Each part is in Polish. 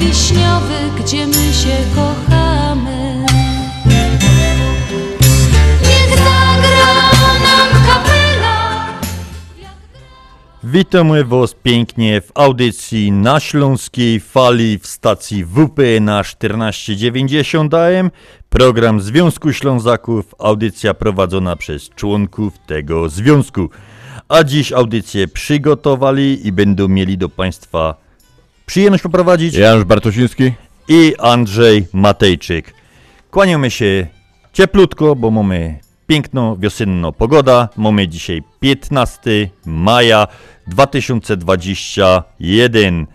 wiśniowy, gdzie my się kochamy Niech zagra nam kapela Witamy Was pięknie w audycji na Śląskiej Fali w stacji WP na 1490 AM. Program Związku Ślązaków, audycja prowadzona przez członków tego związku. A dziś audycję przygotowali i będą mieli do Państwa przyjemność poprowadzić Janusz Bartosiński. i Andrzej Matejczyk. Kłaniamy się cieplutko, bo mamy piękną wiosenną pogoda. Mamy dzisiaj 15 maja 2021.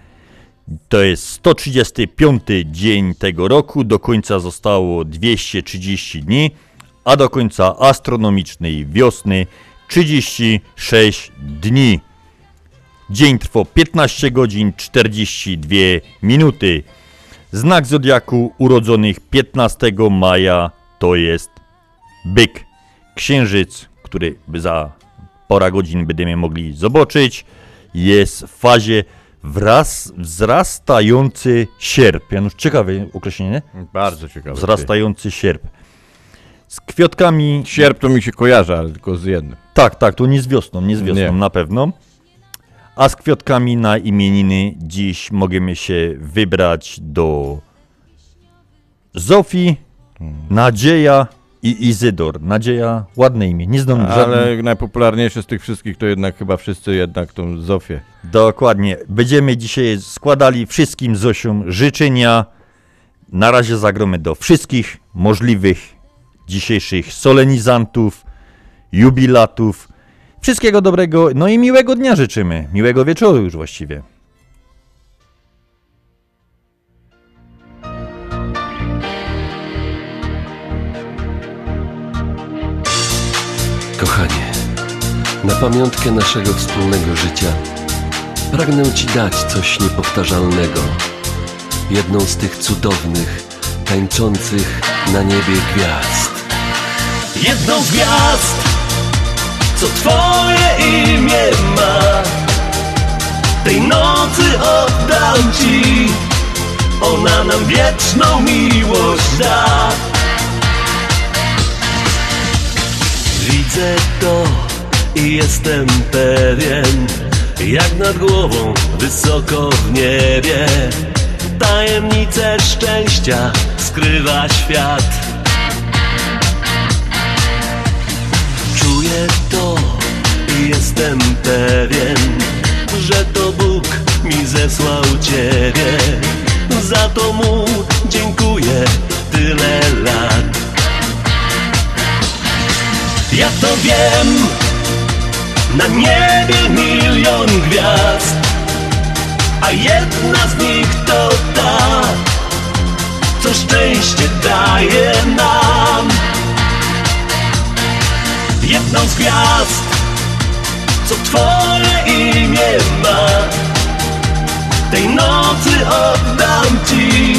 To jest 135 dzień tego roku. Do końca zostało 230 dni, a do końca astronomicznej wiosny 36 dni. Dzień trwa 15 godzin 42 minuty. Znak zodiaku urodzonych 15 maja to jest byk. Księżyc, który za pora godzin będziemy mogli zobaczyć, jest w fazie wraz, wzrastający sierp. Janusz, ciekawe określenie, nie? Bardzo ciekawe. Wzrastający sierp. Z kwiatkami Sierp to mi się kojarzy, ale tylko z jednym. tak, tak, to nie z wiosną, nie z wiosną Nie. na pewno. A z kwiatkami na imieniny dziś możemy się wybrać do Zofii, Nadzieja i Izydor. Nadzieja, ładne imię, nie znam żadnych. Ale najpopularniejsze z tych wszystkich to jednak chyba wszyscy jednak tą Zofię. Dokładnie. Będziemy dzisiaj składali wszystkim Zosiom życzenia. Na razie zagromy do wszystkich możliwych dzisiejszych solenizantów, jubilatów. Wszystkiego dobrego, no i miłego dnia życzymy. Miłego wieczoru już właściwie. Kochanie, na pamiątkę naszego wspólnego życia pragnę Ci dać coś niepowtarzalnego. Jedną z tych cudownych, tańczących na niebie gwiazd. jedną z gwiazd, co twoje imię ma. Tej nocy oddam ci, ona nam wieczną miłość da. Widzę to i jestem pewien, jak nad głową, wysoko w niebie. Tajemnice szczęścia skrywa świat. Czuję to i jestem pewien, że to Bóg mi zesłał Ciebie. Za to Mu dziękuję tyle lat. Ja to wiem, na niebie milion gwiazd, a jedna z nich to ta, co szczęście daje nam jedną z gwiazd, co twoje imię ma. Tej nocy oddam ci,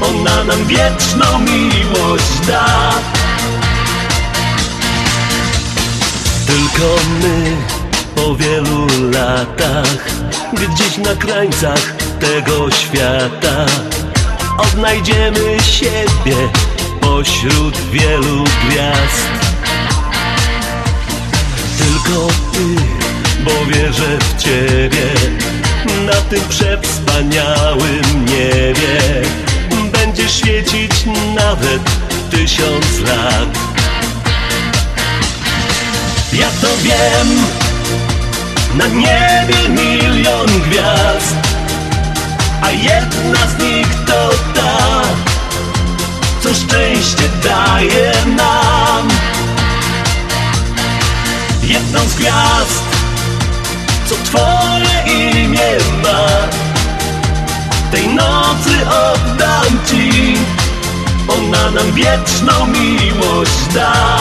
ona nam wieczną miłość da. Tylko my po wielu latach, gdzieś na krańcach tego świata, odnajdziemy siebie pośród wielu gwiazd. Tylko Ty, bo wierzę w Ciebie Na tym przewspaniałym niebie Będzie świecić nawet tysiąc lat Ja to wiem, na niebie milion gwiazd, a jedna z nich to ta, co szczęście daje nam. Jedną z gwiazd, co twoje imię ma, tej nocy oddam ci, ona nam wieczną miłość da.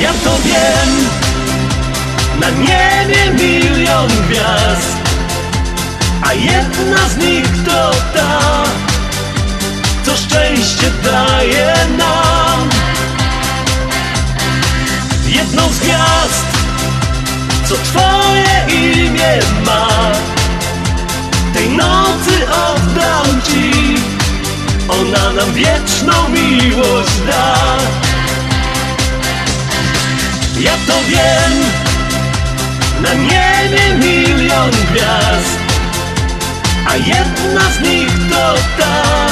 Ja to wiem, na niebie milion gwiazd, a jedna z nich to ta, co szczęście daje nam. Jedną z gwiazd, co twoje imię ma, tej nocy oddam ci, ona nam wieczną miłość da. Ja to wiem, na niebie milion gwiazd, a jedna z nich to ta,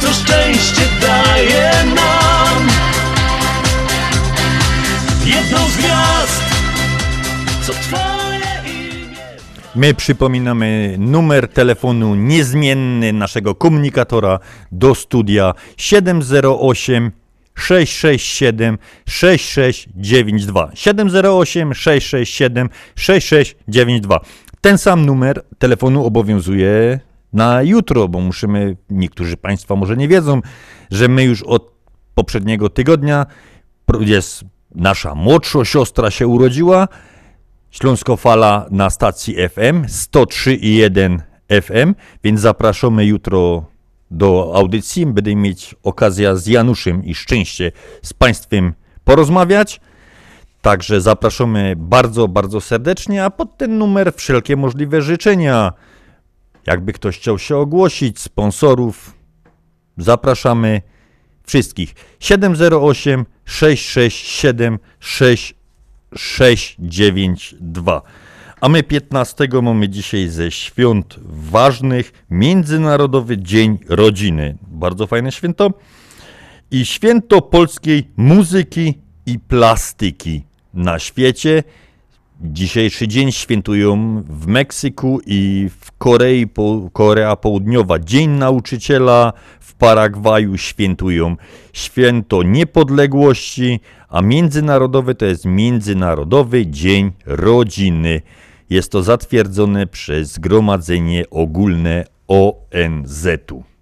co szczęście daje nam. Jedną z gwiazd, co twoje imię. My przypominamy numer telefonu niezmienny naszego komunikatora do studia 708 667 6692 708 667 6692 Ten sam numer telefonu obowiązuje na jutro, bo musimy, niektórzy Państwa może nie wiedzą, że my już od poprzedniego tygodnia jest nasza młodsza siostra się urodziła, Śląskofala na stacji FM 103,1 FM, więc zapraszamy jutro do audycji. Będę mieć okazję z Januszem i szczęście z Państwem porozmawiać. Także zapraszamy bardzo, bardzo serdecznie, a pod ten numer wszelkie możliwe życzenia. Jakby ktoś chciał się ogłosić, sponsorów, zapraszamy wszystkich. 708 667 6692. A my 15 mamy dzisiaj ze świąt ważnych Międzynarodowy Dzień Rodziny. Bardzo fajne święto. I święto polskiej muzyki i plastyki na świecie. Dzisiejszy dzień świętują w Meksyku i w Korei, Po- Korea Południowa Dzień Nauczyciela, w Paragwaju świętują Święto Niepodległości, a międzynarodowy to jest Międzynarodowy Dzień Rodziny. Jest to zatwierdzone przez Zgromadzenie Ogólne ONZ-u.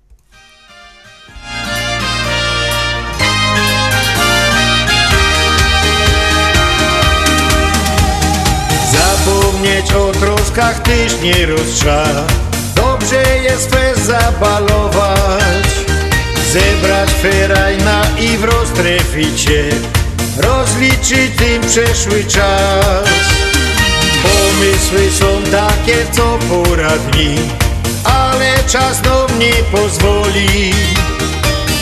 Troskach tyś nie roztrza Dobrze jest fest zabalować Zebrać ferajna i w roztreficie Rozliczyć tym przeszły czas. Pomysły są takie co pora dni Ale czas nam nie pozwoli.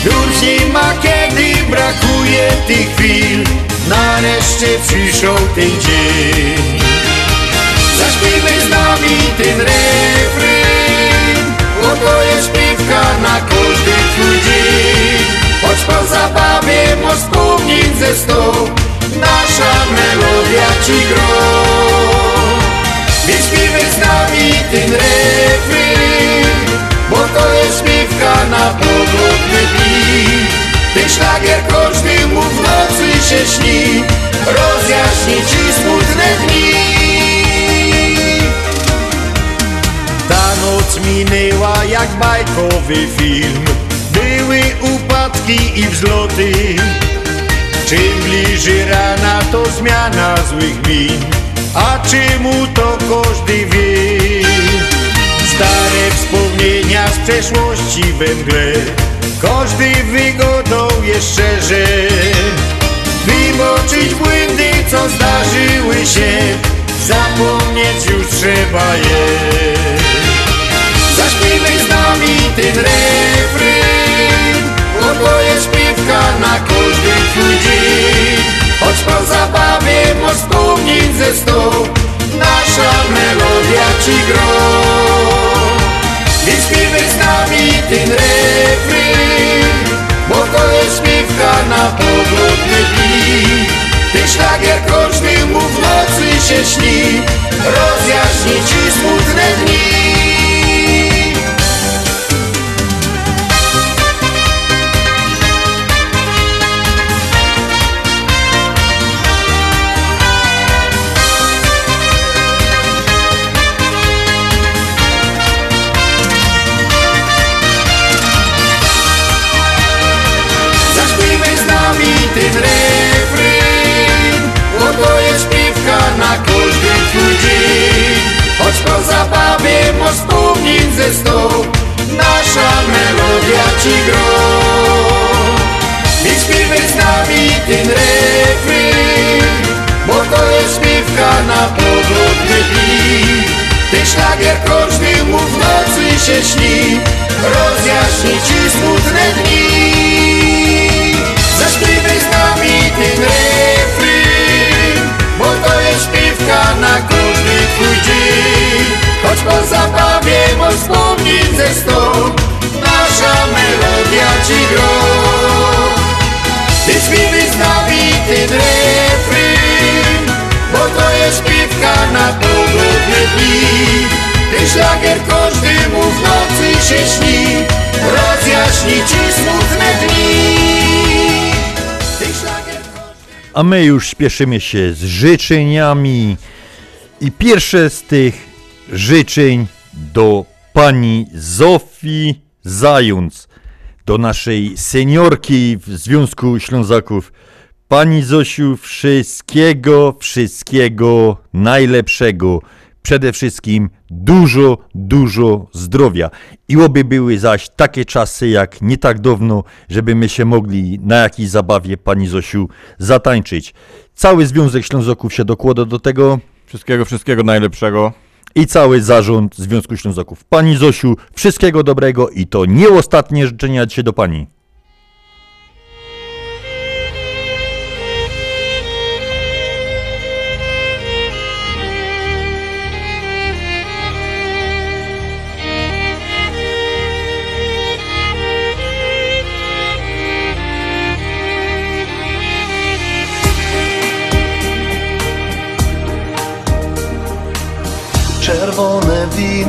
Już nie ma kiedy brakuje tych chwil Nareszcie przyszedł ten dzień Zaśpiewaj z nami ten refren. Oto jest śpiewka na każdy twój dzień. Choć po zabawie masz wspomnień ze sto Nasza melodia ci gro. Więc śpiewaj z nami ten refren Bo to jest śpiewka na pogodne dni. Ten szlagier każdy mu w nocy się śni. Rozjaśni ci smutne dni minęła jak bajkowy film. Były upadki i wzloty. Czym bliżej rana to zmiana złych min. A czemu to każdy wie? Stare wspomnienia z przeszłości we mgle. Każdy wygodą jest szczerze. Wymoczyć błędy, co zdarzyły się Zapomnieć już trzeba je ten refren. Bo jest śpiewka na każdy twój dzień Choć po zabawie masz wspomnień ze sto Nasza melodia ci gro. Ten refryn Bo to jest śpiewka na powrotny dni. Ten szlagier każdy mu w nocy się śni. Rozjaśni ci smutne dni sto Nasza melodia ci gro. Więc śpiewaj z nami ten refryn Bo to jest śpiewka na powrotny dni Ten szlagier każdy mu w nocy się śni Rozjaśni ci smutne dni. Zaśpiewaj z nami ten refryn wspomnień ze sto Nasza melodia ci gro. Więc śpiewaj z nami ten refryn Bo to jest śpiewka na powrotne dni. Ten szlagier każdy mu w nocy się śni Rozjaśni ci smutne dni. A my już śpieszymy się z życzeniami. I pierwsze z tych życzeń do pani Zofii Zając, do naszej seniorki w Związku Ślązaków. Pani Zosiu, wszystkiego, wszystkiego najlepszego. Przede wszystkim dużo, dużo zdrowia. I oby były zaś takie czasy jak nie tak dawno, żeby my się mogli na jakiejś zabawie Pani Zosiu zatańczyć. Cały Związek Ślązaków się dokłada do tego Wszystkiego, wszystkiego najlepszego. I cały zarząd Związku Ślązaków. Pani Zosiu, wszystkiego dobrego i to nie ostatnie życzenia dzisiaj do Pani.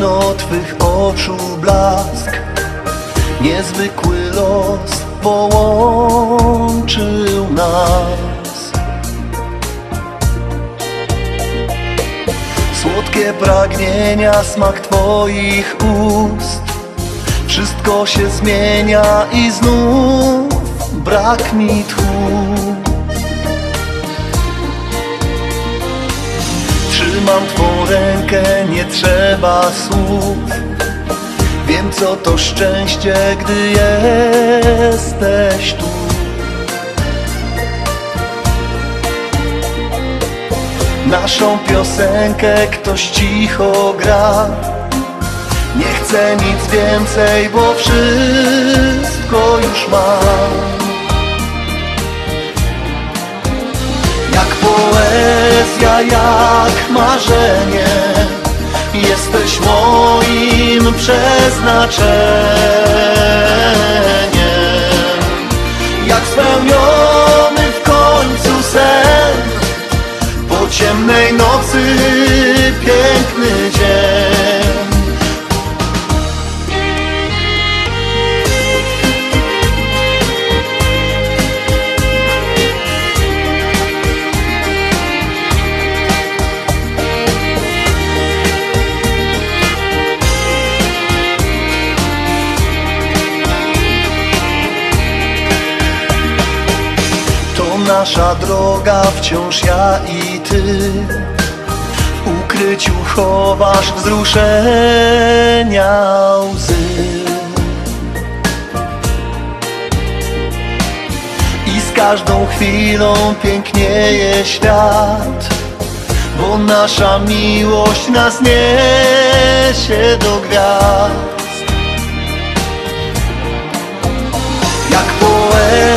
Wino Twych oczu blask Niezwykły los połączył nas. Słodkie pragnienia, smak Twoich ust Wszystko się zmienia i znów brak mi tchu Trzymam Twą rękę, nie trzeba słów. Wiem co to szczęście, gdy jesteś tu. Naszą piosenkę ktoś cicho gra. Nie chcę nic więcej, bo wszystko już mam Jak poezja, jak marzenie Jesteś moim przeznaczeniem. Jak spełniony w końcu sen Po ciemnej nocy piękny dzień nasza droga, wciąż ja i ty. W ukryciu chowasz wzruszenia łzy. I z każdą chwilą pięknieje świat Bo nasza miłość nas niesie do gwiazd. Jak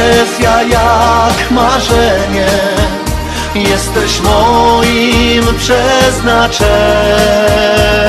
poezja, jak marzenie Jesteś moim przeznaczeniem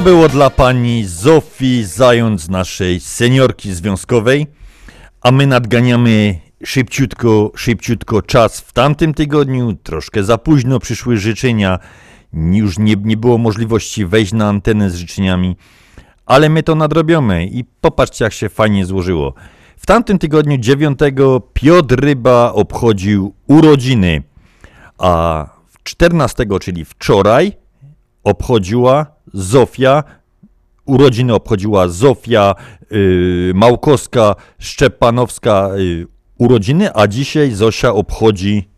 To było dla pani Zofii Zając, naszej seniorki związkowej, a my nadganiamy szybciutko, szybciutko czas w tamtym tygodniu, troszkę za późno przyszły życzenia, już nie, nie było możliwości wejść na antenę z życzeniami, ale my to nadrobiamy i popatrzcie jak się fajnie złożyło. W tamtym tygodniu 9 Piotr Ryba obchodził urodziny, a 14, czyli wczoraj, obchodziła Zofia, urodziny obchodziła Zofia y, Małkowska, Szczepanowska y, urodziny, a dzisiaj Zosia obchodzi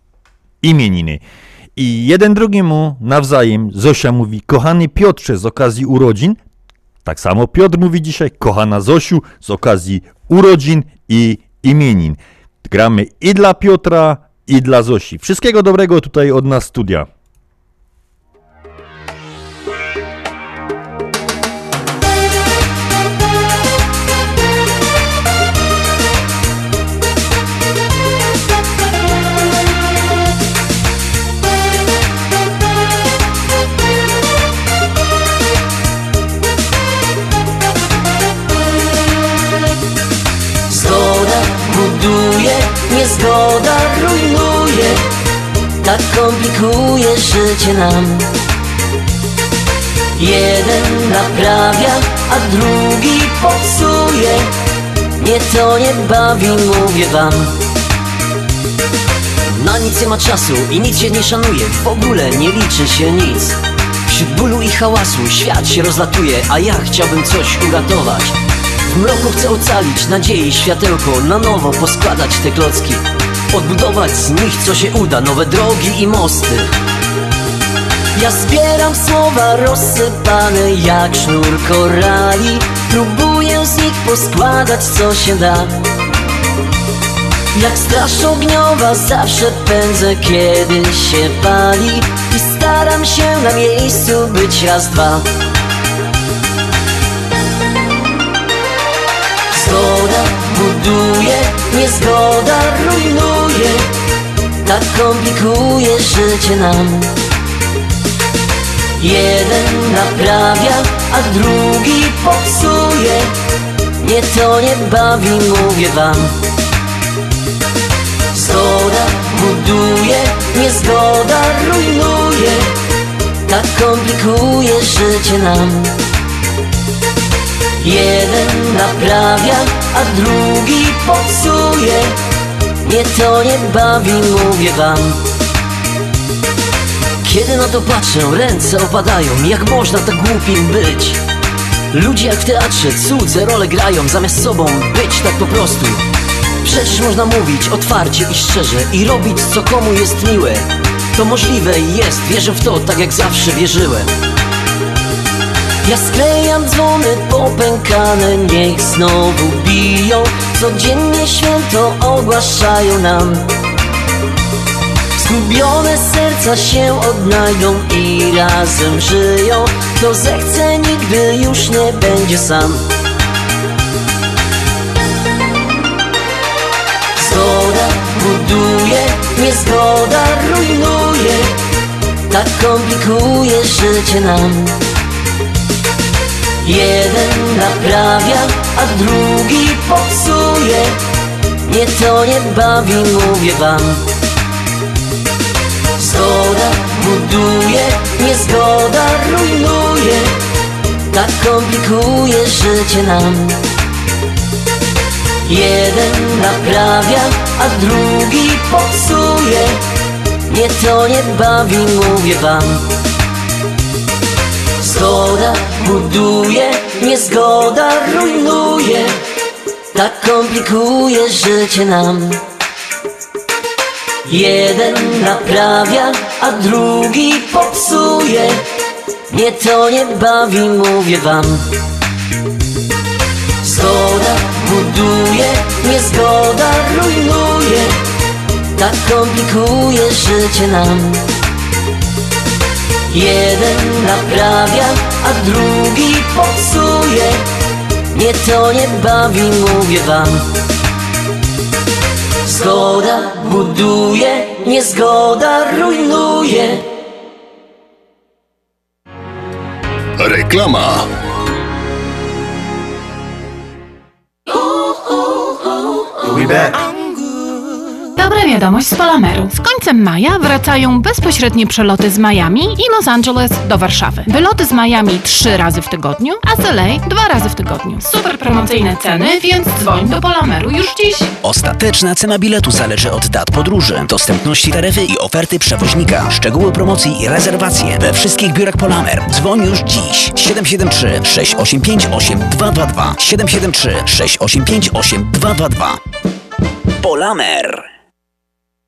imieniny. I jeden drugiemu nawzajem Zosia mówi, kochany Piotrze z okazji urodzin, tak samo Piotr mówi dzisiaj, kochana Zosiu z okazji urodzin i imienin. Gramy i dla Piotra, i dla Zosi. Wszystkiego dobrego tutaj od nas studia. Tak komplikuje życie nam. Jeden naprawia, a drugi popsuje. Mnie to nie bawi, mówię wam. Na nic nie ma czasu i nic się nie szanuje. W ogóle nie liczy się nic. Wśród bólu i hałasu świat się rozlatuje A ja chciałbym coś uratować. W mroku chcę ocalić nadzieję i światełko Na nowo poskładać te klocki Odbudować z nich co się uda. Nowe drogi i mosty. Ja zbieram słowa rozsypane jak sznur korali. Próbuję z nich poskładać co się da. Jak straż ogniowa zawsze pędzę, kiedy się pali. I staram się na miejscu być raz, dwa. Zgoda buduje, niezgoda rujnuje Tak komplikuje życie nam. Jeden naprawia, a drugi popsuje Mnie to nie bawi, mówię wam. Zgoda buduje, niezgoda rujnuje Tak komplikuje życie nam Jeden naprawia, a drugi popsuje. Mnie to nie bawi, mówię wam. Kiedy na to patrzę, ręce opadają Jak można tak głupim być? Ludzie jak w teatrze cudze role grają Zamiast sobą być tak po prostu. Przecież można mówić otwarcie i szczerze I robić co komu jest miłe. To możliwe jest, wierzę w to tak jak zawsze wierzyłem ja sklejam dzwony popękane, niech znowu biją. Codziennie święto ogłaszają nam. Zgubione serca się odnajdą i razem żyją. Kto zechce nigdy już nie będzie sam. Zgoda buduje, niezgoda rujnuje. Tak komplikuje życie nam Jeden naprawia, a drugi popsuje. Mnie to nie bawi, mówię wam. Zgoda buduje, niezgoda rujnuje. Tak komplikuje życie nam. Jeden naprawia, a drugi popsuje. Mnie to nie bawi, mówię wam. Zgoda buduje, niezgoda rujnuje Tak komplikuje życie nam. Jeden naprawia, a drugi popsuje Mnie to nie bawi, mówię wam. Zgoda buduje, niezgoda rujnuje Tak komplikuje życie nam Jeden naprawia, a drugi popsuje. Mnie to nie bawi, mówię wam. Zgoda buduje, niezgoda rujnuje. Reklama. Dobra wiadomość z Polameru. Z końcem maja wracają bezpośrednie przeloty z Miami i Los Angeles do Warszawy. Wyloty z Miami trzy razy w tygodniu, a z LA dwa razy w tygodniu. Super promocyjne ceny, więc dzwoń do Polameru już dziś. Ostateczna cena biletu zależy od dat podróży, dostępności taryfy i oferty przewoźnika. Szczegóły promocji i rezerwacje we wszystkich biurach Polamer. Dzwoń już dziś. 773 685 8222 773 685 8222 Polamer.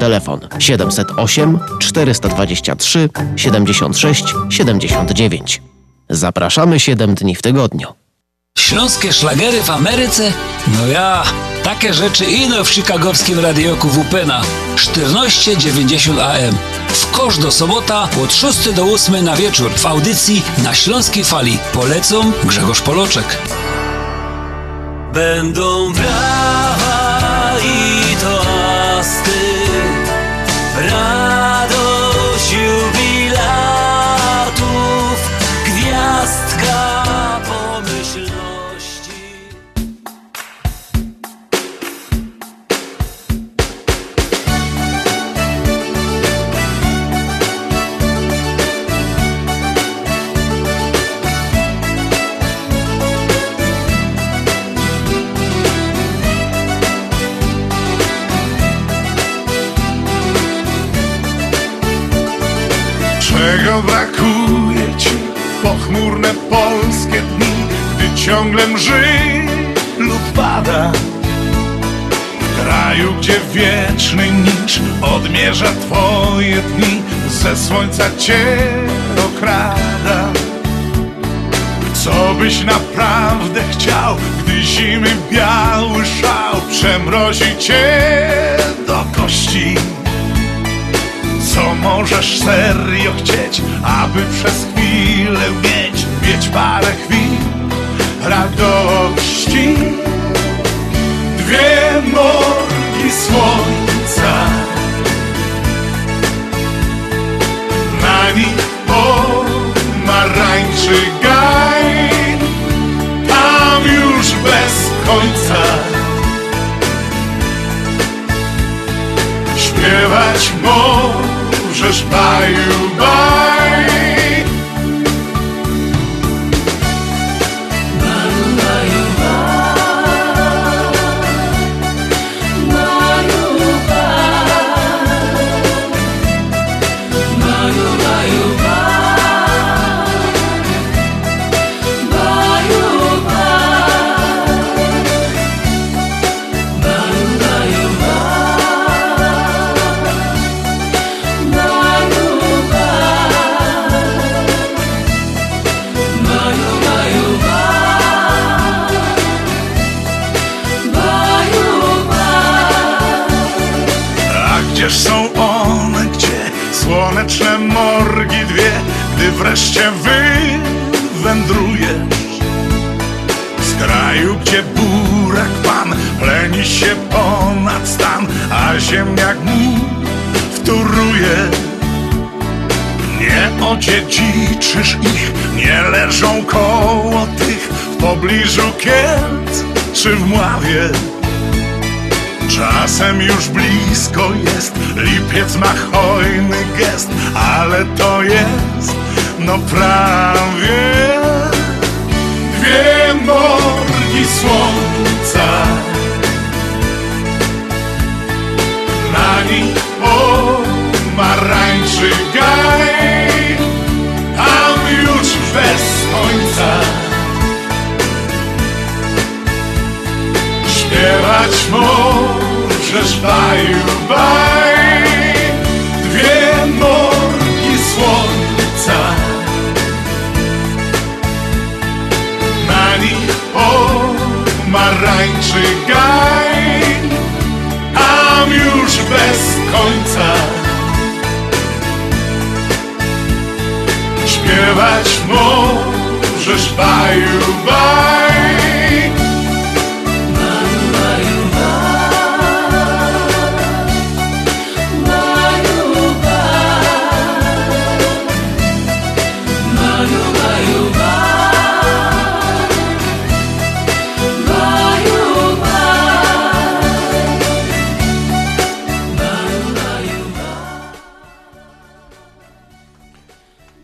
Telefon 708 423 76 79. Zapraszamy 7 dni w tygodniu. Śląskie szlagery w Ameryce? No ja, takie rzeczy ino w chicagowskim radioku WP na 1490 AM. W kosz do sobota od 6 do 8 na wieczór w audycji na Śląskiej Fali. Polecą Grzegorz Poloczek. Będą brawa ciągle mrzy lub pada? W kraju, gdzie wieczny nicz odmierza twoje dni, ze słońca cię okrada. Co byś naprawdę chciał, gdy zimy biały szał przemrozi cię do kości? Co możesz serio chcieć, aby przez chwilę mieć, mieć parę chwil radości? Dwie morgi słońca, na nich pomarańczy gaj, tam już bez końca. Śpiewać możesz baju, baj. Wreszcie wy wędrujesz z kraju, gdzie burak pan pleni się ponad stan, a ziemniak mu wtóruje. Nie odziedziczysz ich, nie leżą koło tych w pobliżu Kielc czy w Mławie. Czasem już blisko jest, lipiec ma hojny gest, ale to jest, no prawie dwie morgi słońca. Na nich pomarańczy gaj, tam już bez końca. Śpiewać możesz baju, baj, pomarańczy gaj, tam już bez końca. Śpiewać możesz baju, baj.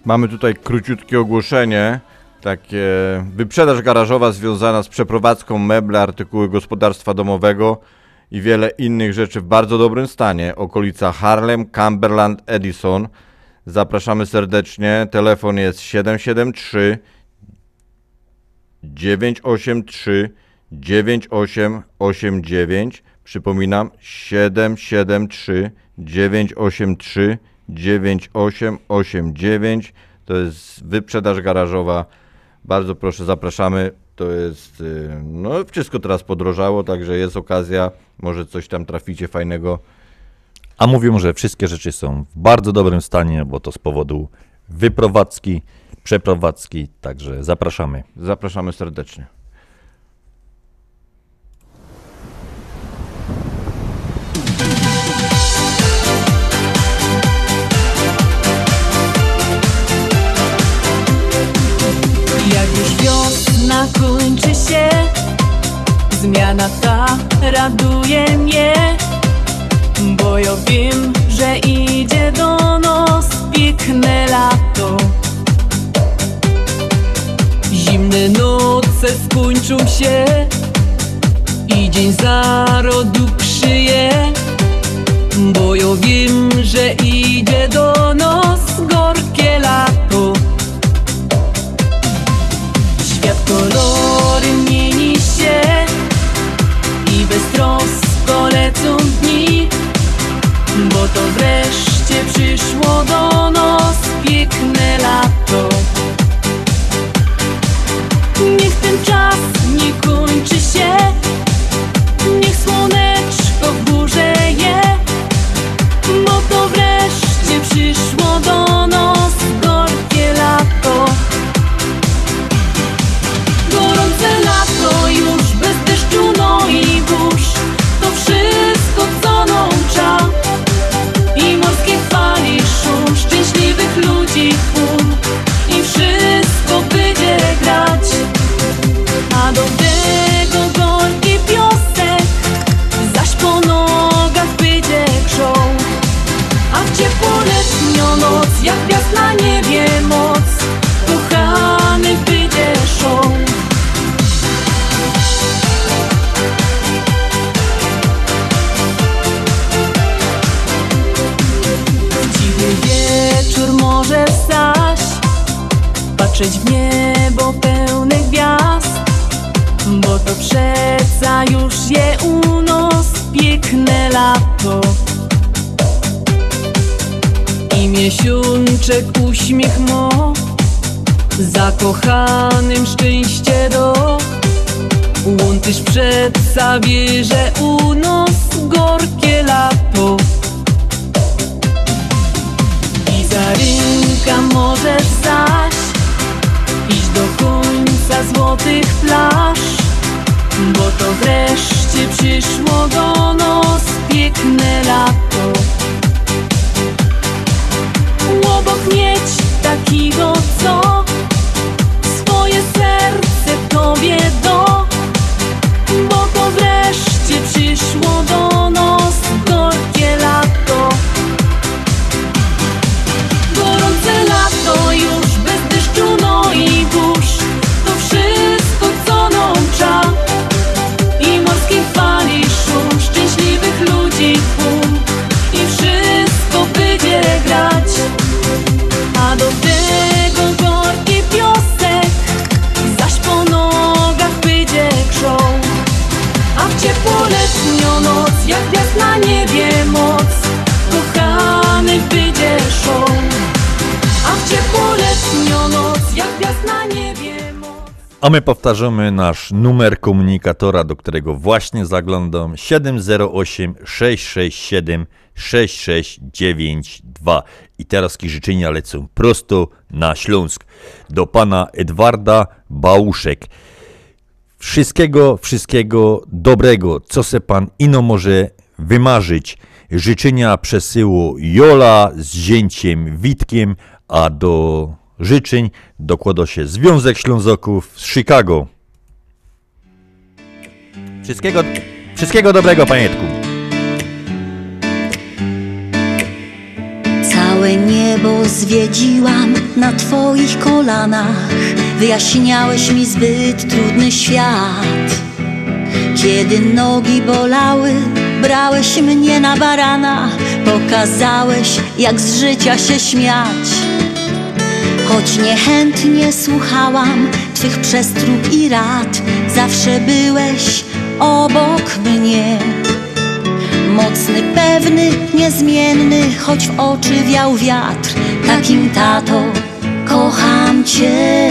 Mamy tutaj króciutkie ogłoszenie. Takie wyprzedaż garażowa związana z przeprowadzką meble, artykuły gospodarstwa domowego i wiele innych rzeczy w bardzo dobrym stanie. Okolica Harlem, Cumberland, Edison. Zapraszamy serdecznie. Telefon jest 773 983 9889. Przypominam 773 983 9889. To jest wyprzedaż garażowa. Bardzo proszę, zapraszamy. To jest, y, no wszystko teraz podrożało, także jest okazja, może coś tam traficie fajnego. A mówią, że wszystkie rzeczy są w bardzo dobrym stanie, bo to z powodu wyprowadzki, przeprowadzki, także zapraszamy. Zapraszamy serdecznie. Wiosna kończy się. Zmiana ta raduje mnie Bo ja wiem, że idzie do nas piękne lato. Zimne noce skończą się I dzień zarodu przyje Bo ja wiem, że idzie do nas gorkie lato kolory mieni się I beztrosko lecą dni Bo to wreszcie przyszło do nas piękne lato. Niech ten czas nie kończy się Niech słoneczko w górze wszystko co nącza I morskie fali szum Szczęśliwych ludzi tłum I wszystko będzie grać. A do tego gorki piosek. Zaś po nogach będzie krząg A w ciepłoletnią noc Jak gwiazd na niebie moc. Kochany będzie szą Patrzeć w niebo pełne gwiazd Bo to przeca już je u piękne lato. I miesiączek uśmiech mo Zakochanym szczęście do. Łątysz przeca wie, że u nos gorkie lato. I za rynka możesz do dla złotych plaż Bo to wreszcie przyszło do nos piękne lato. Łobok mieć takiego, co swoje serce tobie A w ciepłoletnią noc Jak gwiazd na niebie A my powtarzamy nasz numer komunikatora, do którego właśnie zaglądam 708 667 6692. I teraz życzenia lecą prosto na Śląsk do pana Edwarda Bałuszek. Wszystkiego, wszystkiego dobrego, co se pan ino może wymarzyć. Życzenia przesyłu Jola z zięciem Witkiem, a do życzeń dokłada się Związek Ślązoków z Chicago. Wszystkiego, wszystkiego dobrego, panietku. Całe niebo zwiedziłam na Twoich kolanach. Wyjaśniałeś mi zbyt trudny świat. Kiedy nogi bolały, brałeś mnie na barana. Pokazałeś, jak z życia się śmiać. Choć niechętnie słuchałam Twych przestróg i rad, zawsze byłeś obok mnie. Mocny, pewny, niezmienny, choć w oczy wiał wiatr, takim tato kocham Cię.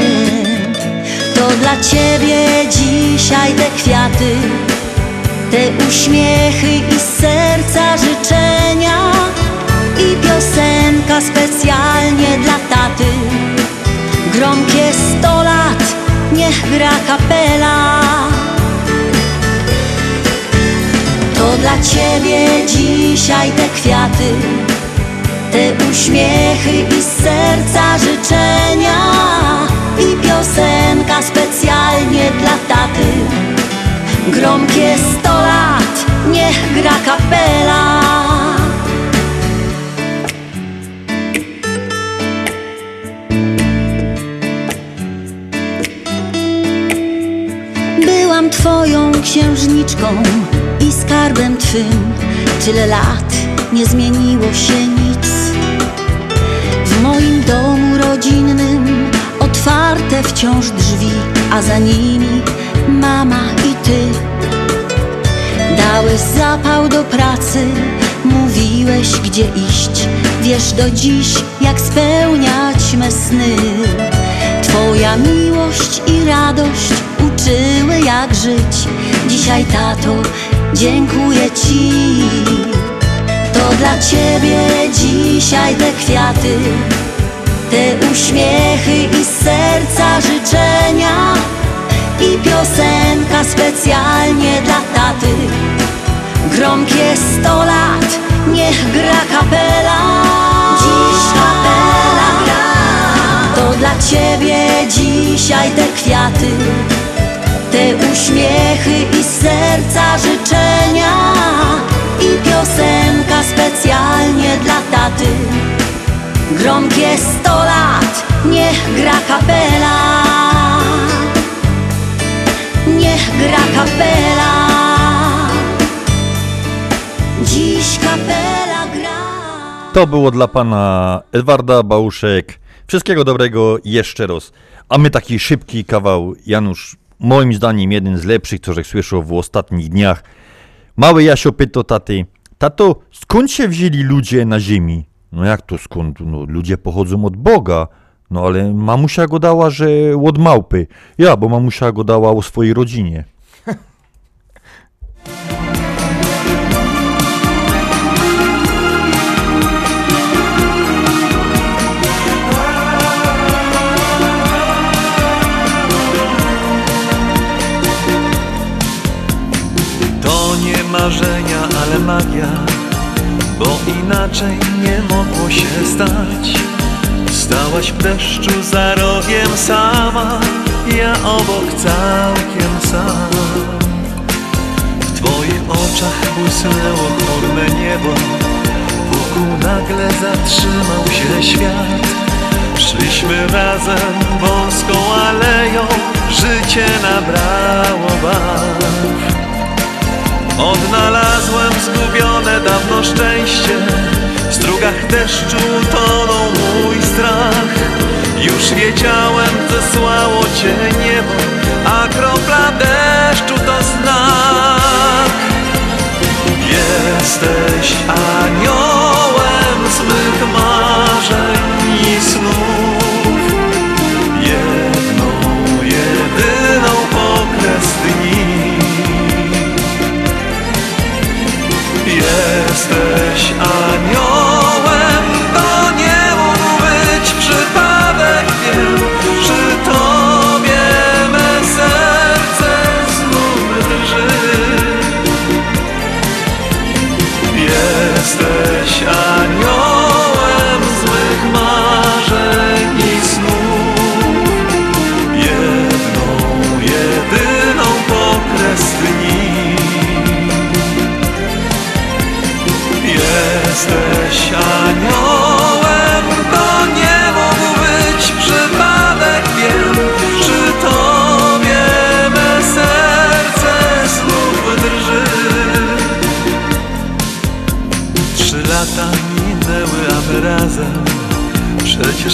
To dla Ciebie dzisiaj te kwiaty, te uśmiechy i z serca życzenia i piosenka specjalnie dla taty. Gromkie sto lat, niech gra kapela. To dla Ciebie dzisiaj te kwiaty, te uśmiechy i z serca życzenia i piosenka specjalnie dla taty. Gromkie sto lat, niech gra kapela. Byłam twoją księżniczką i skarbem twym Tyle lat nie zmieniło się nic W moim domu rodzinnym otwarte wciąż drzwi A za nimi mama i ty Dałeś zapał do pracy, mówiłeś gdzie iść. Wiesz do dziś jak spełniać me sny. Twoja miłość i radość uczyły jak żyć. Dzisiaj tato dziękuję Ci. To dla Ciebie dzisiaj te kwiaty Te uśmiechy i serca życzenia I piosenka specjalnie dla taty. Gromkie sto lat, niech gra kapela. Dziś kapela gra. To dla Ciebie dzisiaj te kwiaty. Te uśmiechy i serca życzenia. I piosenka specjalnie dla taty. Gromkie sto lat, niech gra kapela gra kapela Dziś kapela gra To było dla pana Edwarda Bałuszek. Wszystkiego dobrego jeszcze raz. A my taki szybki kawał, Janusz, moim zdaniem jeden z lepszych, co żech słyszał w ostatnich dniach. Mały Jasio pyta taty, tato, skąd się wzięli ludzie na ziemi? No jak to skąd? No ludzie pochodzą od Boga. No ale mamusia go dała, że od małpy. Ja, bo mamusia go dała o swojej rodzinie. To nie marzenia, ale magia, bo inaczej nie mogło się stać. Stałaś w deszczu za rogiem sama Ja obok całkiem sam. W twoich oczach błysnęło chmurne niebo Wokół nagle zatrzymał się świat. Szliśmy razem wąską aleją Życie nabrało barw. Odnalazłem zgubione dawno szczęście W strugach deszczu tonął mój strach. Już wiedziałem, zesłało cię niebo A kropla deszczu to znak. Jesteś aniołem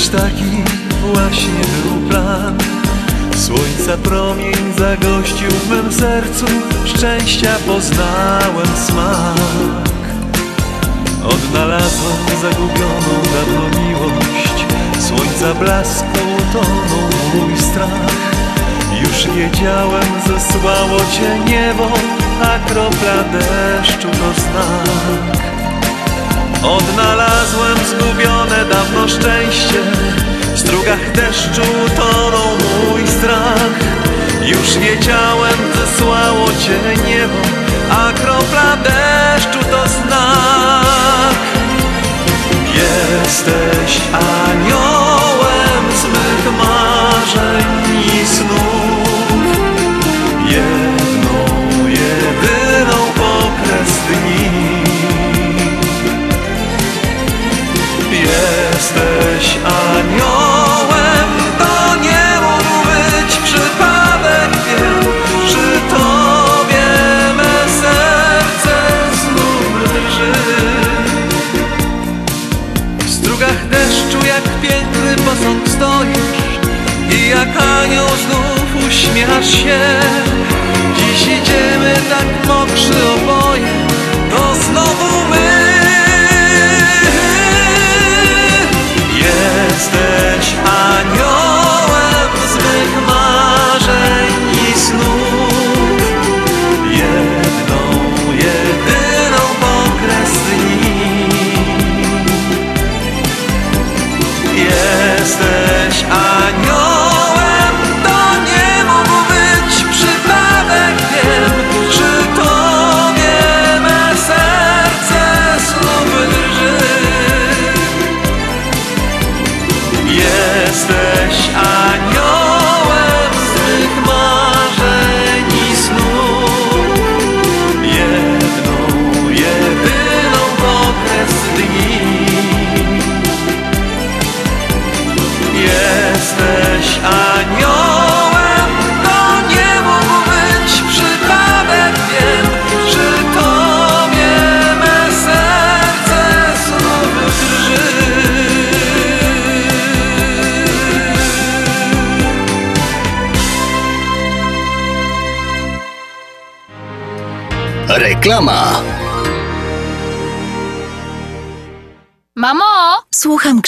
Przecież taki właśnie był plan. Słońca promień zagościł w mym sercu Szczęścia poznałem smak. Odnalazłem zagubioną dawno miłość. Słońca blasku tonął mój strach. Już wiedziałem, zesłało cię niebo A kropla deszczu to znak Odnalazłem zgubione dawno szczęście. W strugach deszczu tonął mój strach. Już wiedziałem, zesłało cię niebo A kropla deszczu to znak. Jesteś aniołem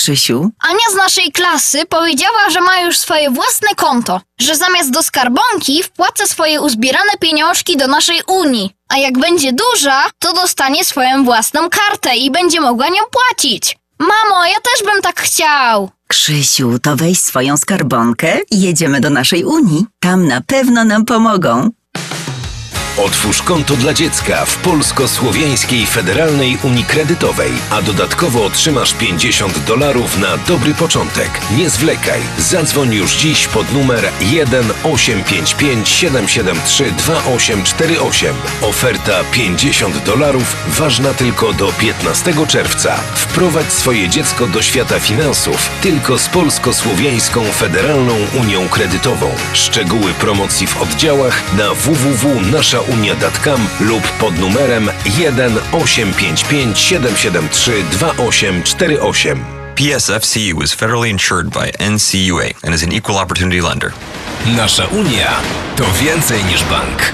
Krzysiu. Ania z naszej klasy powiedziała, że ma już swoje własne konto, że zamiast do skarbonki wpłaca swoje uzbierane pieniążki do naszej Unii, a jak będzie duża, to dostanie swoją własną kartę i będzie mogła nią płacić. Mamo, ja też bym tak chciał. Krzysiu, to weź swoją skarbonkę i jedziemy do naszej Unii. Tam na pewno nam pomogą. Otwórz konto dla dziecka w Polsko-Słowiańskiej Federalnej Unii Kredytowej, a dodatkowo otrzymasz 50 dolarów na dobry początek. Nie zwlekaj. Zadzwoń już dziś pod numer 1 855 773 2848. Oferta 50 dolarów ważna tylko do 15 czerwca. Wprowadź swoje dziecko do świata finansów tylko z Polsko-Słowiańską Federalną Unią Kredytową. Szczegóły promocji w oddziałach na www.naszaunia.com lub pod numerem 1 855 773 2848. PSFCU is federally insured by NCUA and is an equal opportunity lender. Nasza Unia to więcej niż bank.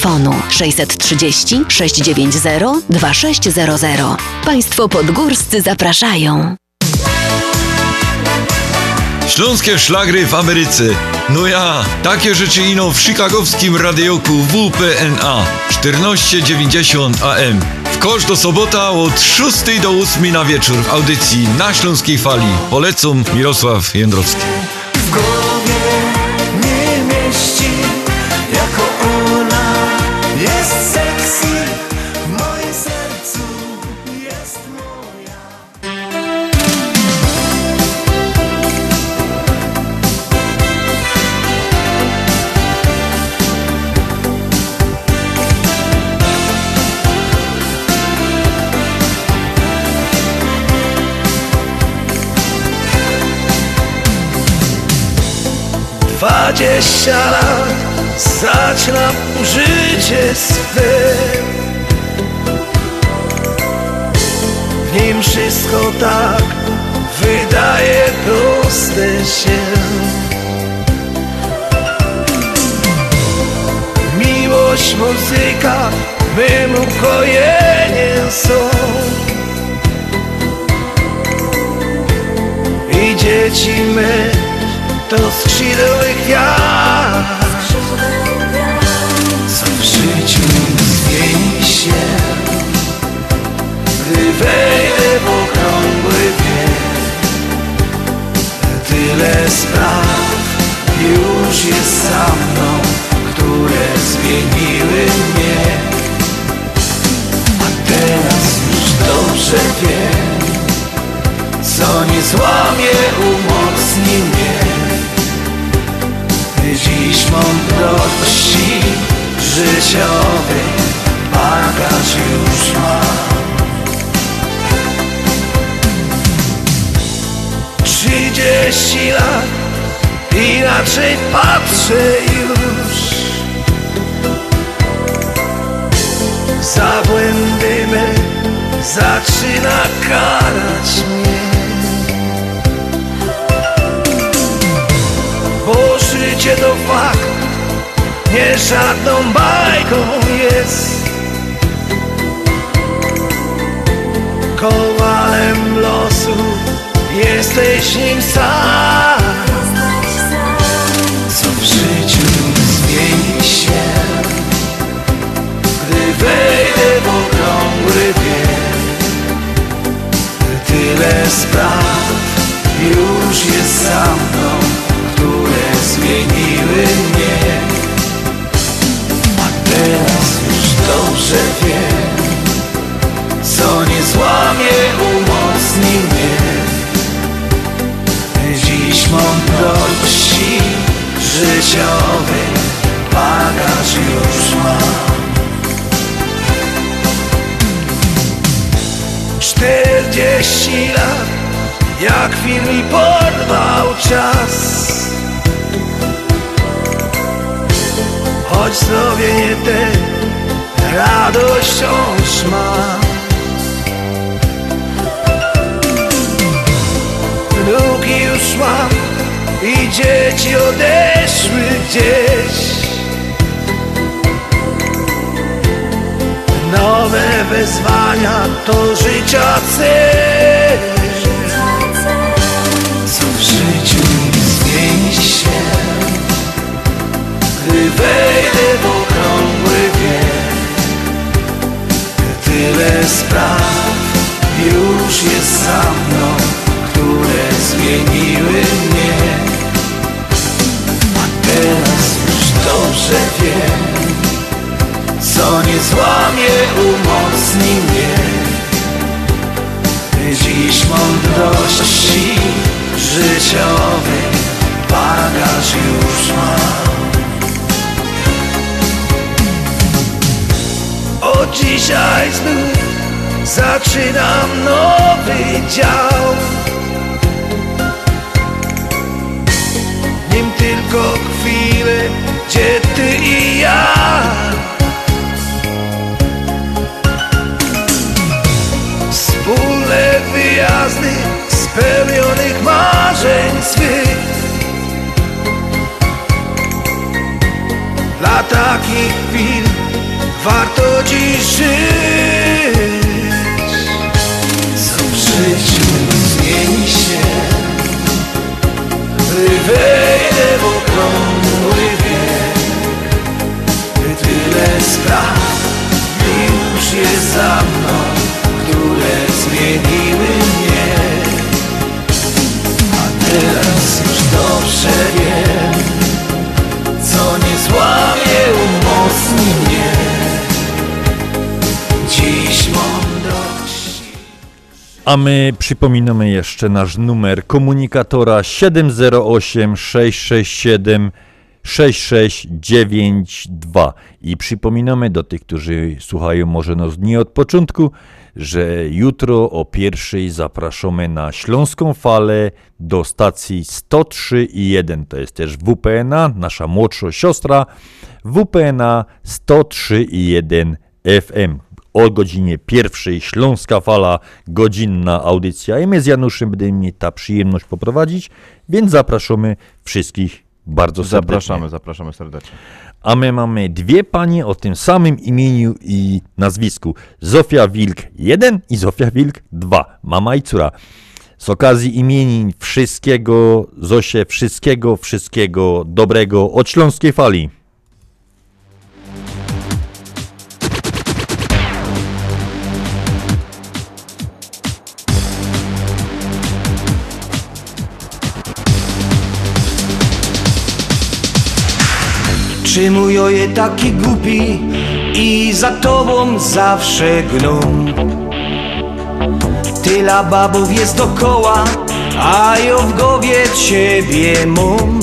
630 690 2600. Państwo podgórscy zapraszają. Śląskie szlagry w Ameryce. No ja, takie rzeczy ino w chicagowskim radioku WPNA 1490 AM. W kosz do sobota od 6 do 8 na wieczór w audycji na Śląskiej Fali. Polecam Mirosław Jędrowski. Dwadzieścia lat zaczynam życie swe. W nim wszystko tak wydaje proste się. Miłość, muzyka, mym ukojeniem są. I dzieci my to skrzydły gwiazd. Co w życiu zmieni się. Gdy wejdę w okrągły wiek Tyle spraw już jest za mną Które zmieniły mnie. A teraz już dobrze wiem Co nie złamie, umocni mnie mądrości życiowej. Bagaż już mam. Trzydzieści lat inaczej patrzę już. Za błędy me zaczyna karać mnie życie to fakt, nie żadną bajką jest. Kowalem losu jesteś nim sam. Co w życiu zmieni się Gdy wejdę w A my przypominamy jeszcze nasz numer komunikatora 708 667 6692 i przypominamy do tych, którzy słuchają może nas nie od początku, że jutro o pierwszej zapraszamy na Śląską Falę do stacji 103,1. To jest też WPNA, nasza młodsza siostra. WPNA 103,1 FM. O godzinie pierwszej Śląska Fala, godzinna audycja. I my z Januszem będziemy mieć ta przyjemność poprowadzić, więc zapraszamy wszystkich bardzo serdecznie. Zapraszamy, zapraszamy serdecznie. A my mamy dwie panie o tym samym imieniu i nazwisku. Zofia Wilk 1 i Zofia Wilk 2. Mama i córa. Z okazji imienin wszystkiego, Zosie, wszystkiego, wszystkiego dobrego od Śląskiej Fali. Czy mój oje taki głupi i za tobą zawsze gną Tyla babów jest dokoła, a ja w głowie ciebie mam.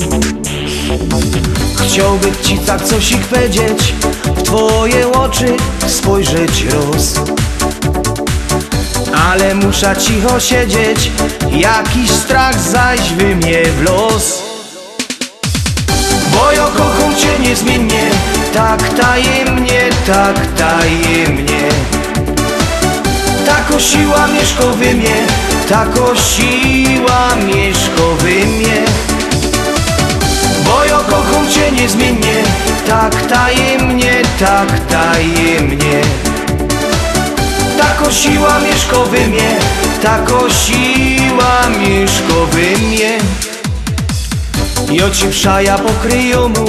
Chciałbym ci tak coś ich powiedzieć, w twoje oczy spojrzeć roz. Ale muszę cicho siedzieć, jakiś strach zaś mnie w los Bo cię niezmiennie. Tak tajemnie, tak tajemnie. Tako siła mieszka we mnie Tako siła mieszka we mnie Bo ja kocham cię niezmiennie. Tak tajemnie Tako siła mieszkowy mnie, tako siła mieszkowy mnie I oci przaja pokryją mu,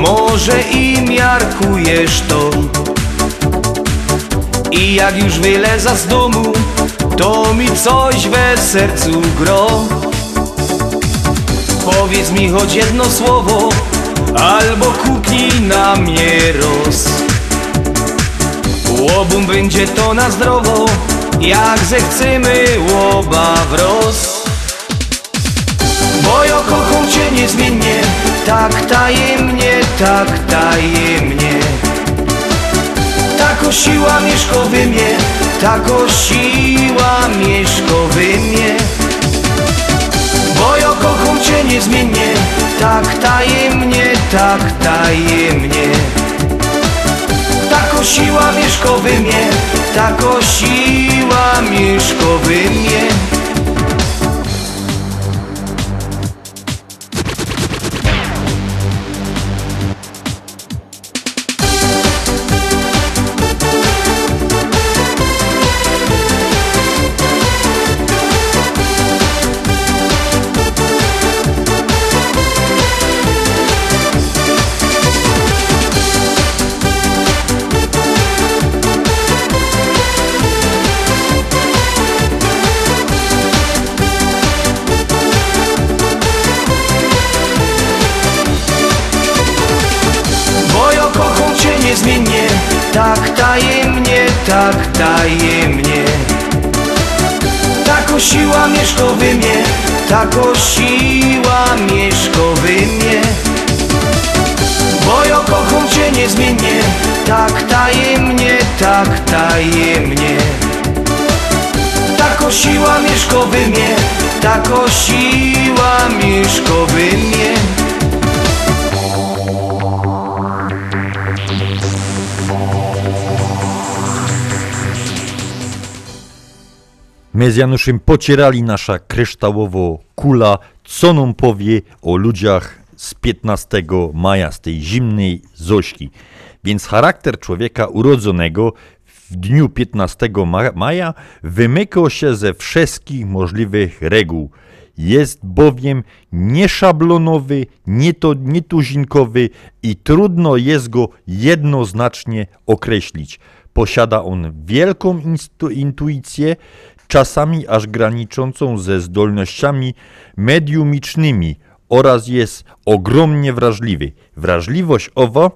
może i miarkujesz to. I jak już wyleza z domu, to mi coś we sercu gro. Powiedz mi choć jedno słowo, albo kupnij na mnie roz. Łobum będzie to na zdrowo, jak zechcemy łoba wroz Bo ja kocham cię niezmiennie, tak tajemnie, tak tajemnie. Tako siła mieszkowy mnie, tako siła mieszkowy mnie. Bo ja kocham cię niezmiennie, tak tajemnie, tak tajemnie. Tako siła mieszkowy mnie, tako siła mieszkowy mnie tak tajemnie Tako siła mieszkowy mnie Tako siła mieszkowy mnie. Bo ja kocham cię niezmiennie Tak tajemnie, tak tajemnie. Tako siła mieszkowy mnie Tako siła My z Januszem pocierali nasza kryształowo kula, co nam powie o ludziach z 15 maja, z tej zimnej Zośki. Więc charakter człowieka urodzonego w dniu 15 ma- maja wymyka się ze wszystkich możliwych reguł. Jest bowiem nieszablonowy, nietuzinkowy i trudno jest go jednoznacznie określić. Posiada on wielką instu- intuicję, czasami aż graniczącą ze zdolnościami mediumicznymi oraz jest ogromnie wrażliwy. Wrażliwość owa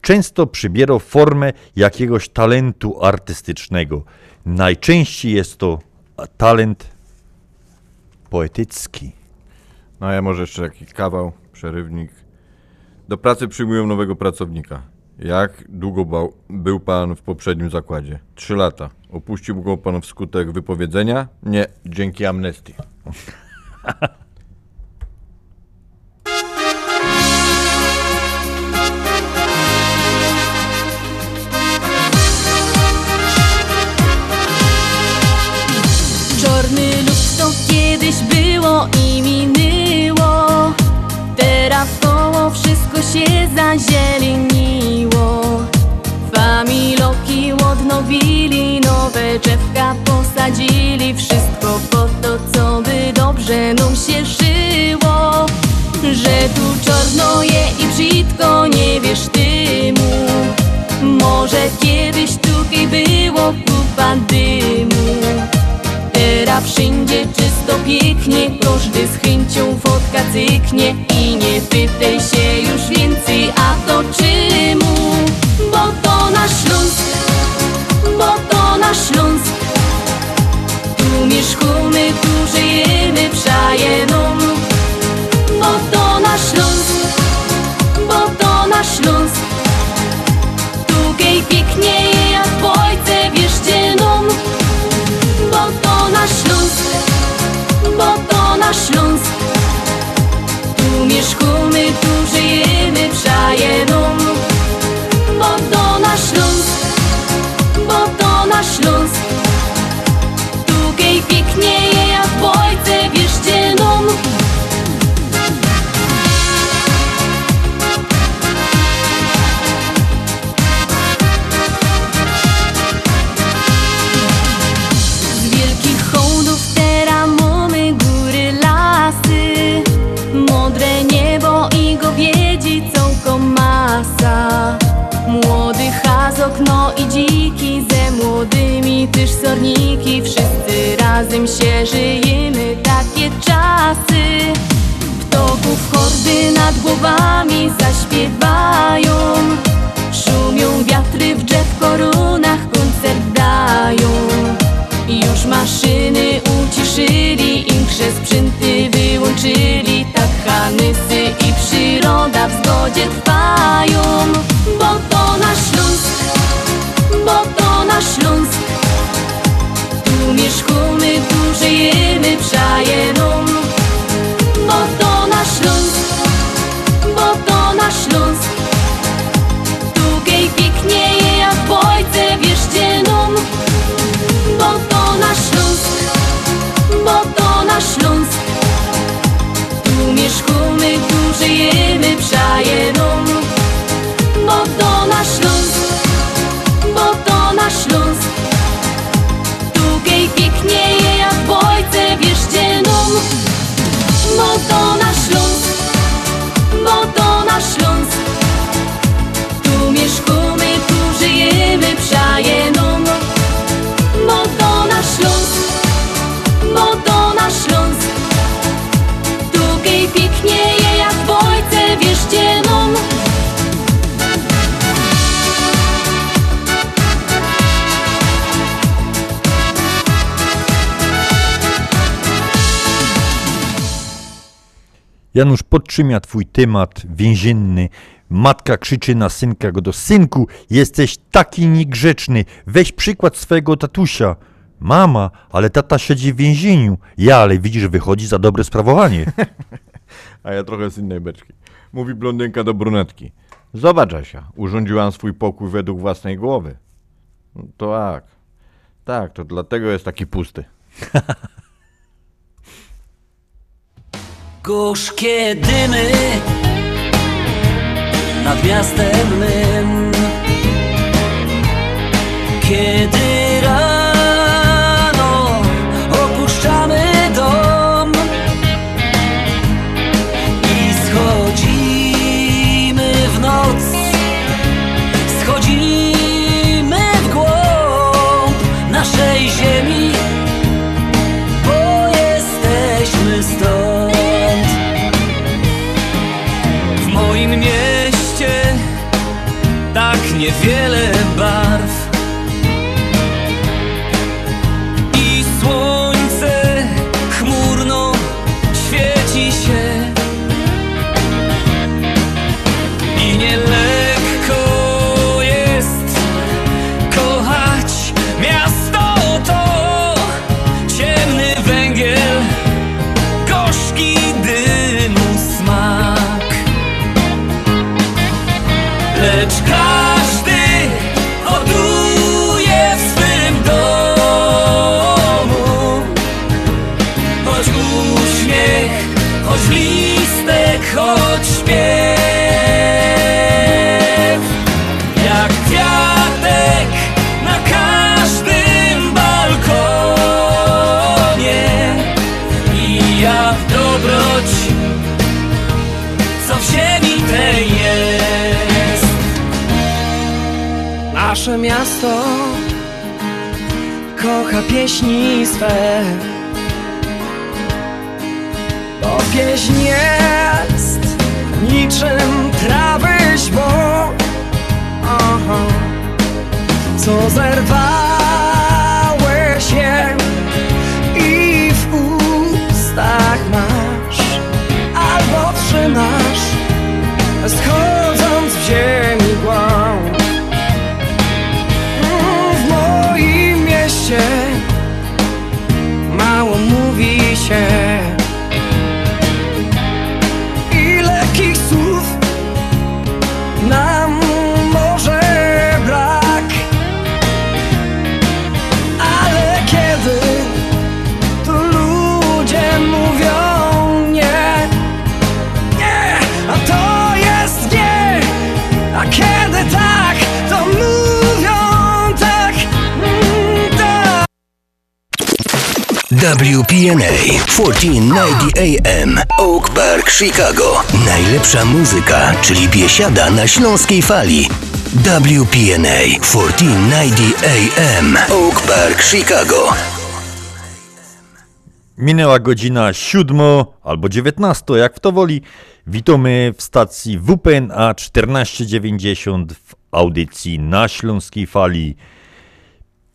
często przybiera formę jakiegoś talentu artystycznego. Najczęściej jest to talent poetycki. No a ja może jeszcze taki kawał, przerywnik. Do pracy przyjmują nowego pracownika. Jak długo był pan w poprzednim zakładzie? Trzy lata. Opuścił go pan wskutek wypowiedzenia? Nie, dzięki amnestii. Czarny lud to kiedyś było i wszystko się zazieleniło Familoki odnowili, nowe drzewka posadzili. Wszystko po to, co by dobrze nam się żyło Że tu czarno je i brzydko, nie wiesz tymu Może kiedyś tutaj było kupa dymu Teraz wszędzie czysto pięknie. Każdy z chęcią fotka cyknie. I nie pytaj się już więcej A to czemu? Bo to nasz Śląsk Bo to nasz Śląsk. Tu mieszkamy, tu żyjemy Przajeną Bo to nasz Śląsk Bo to nasz Śląsk. Tutaj pięknie nasz Śląsk. Tu mieszkamy, tu żyjemy, przajeną, sorniki. Wszyscy razem się żyjemy, takie czasy Ptoków hordy nad głowami zaśpiewają. Szumią wiatry w drzew korunach, koncert dają. Już maszyny uciszyli, im sprzęty wyłączyli. Tak hanysy i przyroda w zgodzie trwają. Bo to nasz Śląsk, bo to nasz Śląsk żyjemy, przajeną Bo to nasz Śląsk, bo to nasz Śląsk Tukej pięknieje jak w bojce, wierzcie nam Bo to nasz Śląsk, bo to nasz Śląsk Tu mieszkamy, tu żyjemy, przajeną Janusz podtrzymia twój temat więzienny. Matka krzyczy na synka go do synku, jesteś taki niegrzeczny, weź przykład swojego tatusia. Mama, ale tata siedzi w więzieniu. Ja, ale widzisz, wychodzi za dobre sprawowanie. A ja trochę z innej beczki. Mówi blondynka do brunetki. Zobacz, Asia, urządziłam swój pokój według własnej głowy. No, tak. Tak, to dlatego jest taki pusty. Gorzkie dymy nad miastem mym. Kiedy niewiele kocha pieśni swe Bo pieśń jest niczym trawy źbo Aha. Co zerwałeś WPNA 1490 AM Oak Park, Chicago. Najlepsza muzyka, czyli biesiada na śląskiej fali. WPNA 1490 AM Oak Park, Chicago. Minęła godzina 7 albo 19, jak w to woli. Witamy w stacji WPNA 1490 w audycji na Śląskiej Fali.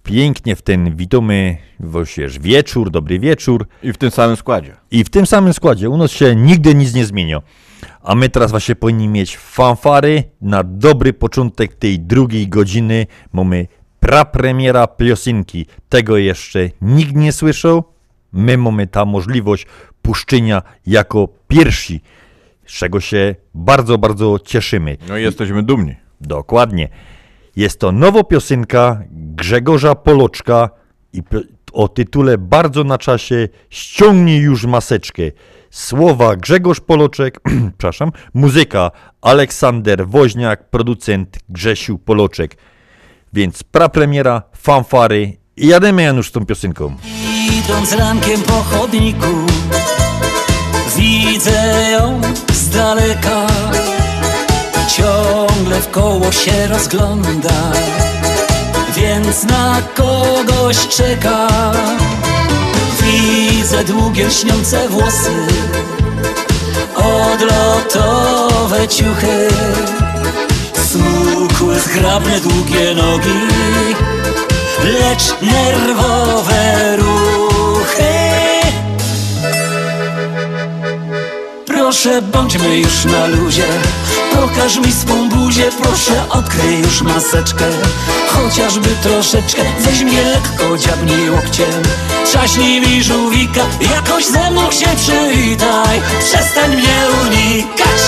Pięknie w ten witamy właśnie wieczór, dobry wieczór. I w tym samym składzie. I w tym samym składzie. U nas się nigdy nic nie zmienia. A my teraz właśnie powinni mieć fanfary na dobry początek tej drugiej godziny. Mamy prapremiera piosenki. Tego jeszcze nikt nie słyszał. My mamy ta możliwość puszczenia jako pierwsi, z czego się bardzo, bardzo cieszymy. No i jesteśmy dumni. Dokładnie. Jest to nowa piosenka Grzegorza Poloczka i o tytule bardzo na czasie Ściągnij już maseczkę. Słowa Grzegorz Poloczek, przepraszam, muzyka Aleksander Woźniak, producent Grzesiu Poloczek. Więc prapremiera, fanfary i jademy Janusz z tą piosenką. Idąc rankiem po chodniku Widzę ją z daleka Ciągle w koło się rozgląda. Więc na kogoś czeka. Widzę długie lśniące włosy. Odlotowe ciuchy. Smukłe, zgrabne, długie nogi. Lecz nerwowe ruchy. Proszę, bądźmy już na luzie, pokaż mi swą buzię, proszę, odkryj już maseczkę, chociażby troszeczkę, weź mnie lekko, dziabnij łokciem, trzaśnij mi żółwika, jakoś ze mną się przywitaj, przestań mnie unikać.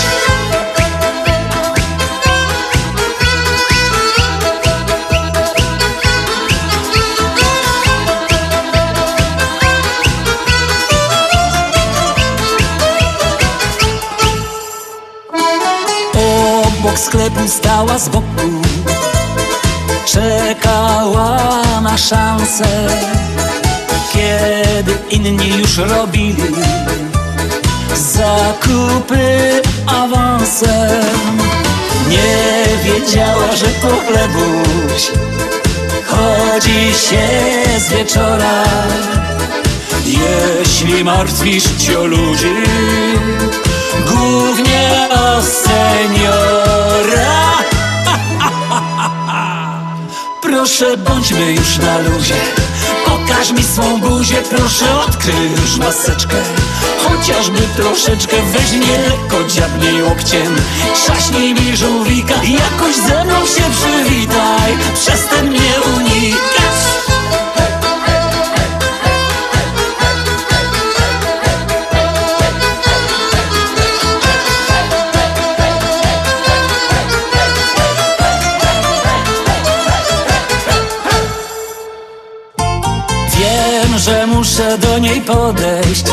Obok sklepu stała z boku. Czekała na szansę Kiedy inni już robili Zakupy awansem Nie wiedziała, że po chlebuś Chodzi się z wieczora. Jeśli martwisz się o ludzi Głównie o seniora Proszę bądźmy już na luzie. Pokaż mi swą buzię, proszę odkryj już maseczkę. Chociażby troszeczkę weź mnie lekko, dziabnij łokciem. Trzaśnij mi żółwika, jakoś ze mną się przywitaj. Przestań mnie unikać muszę do niej podejść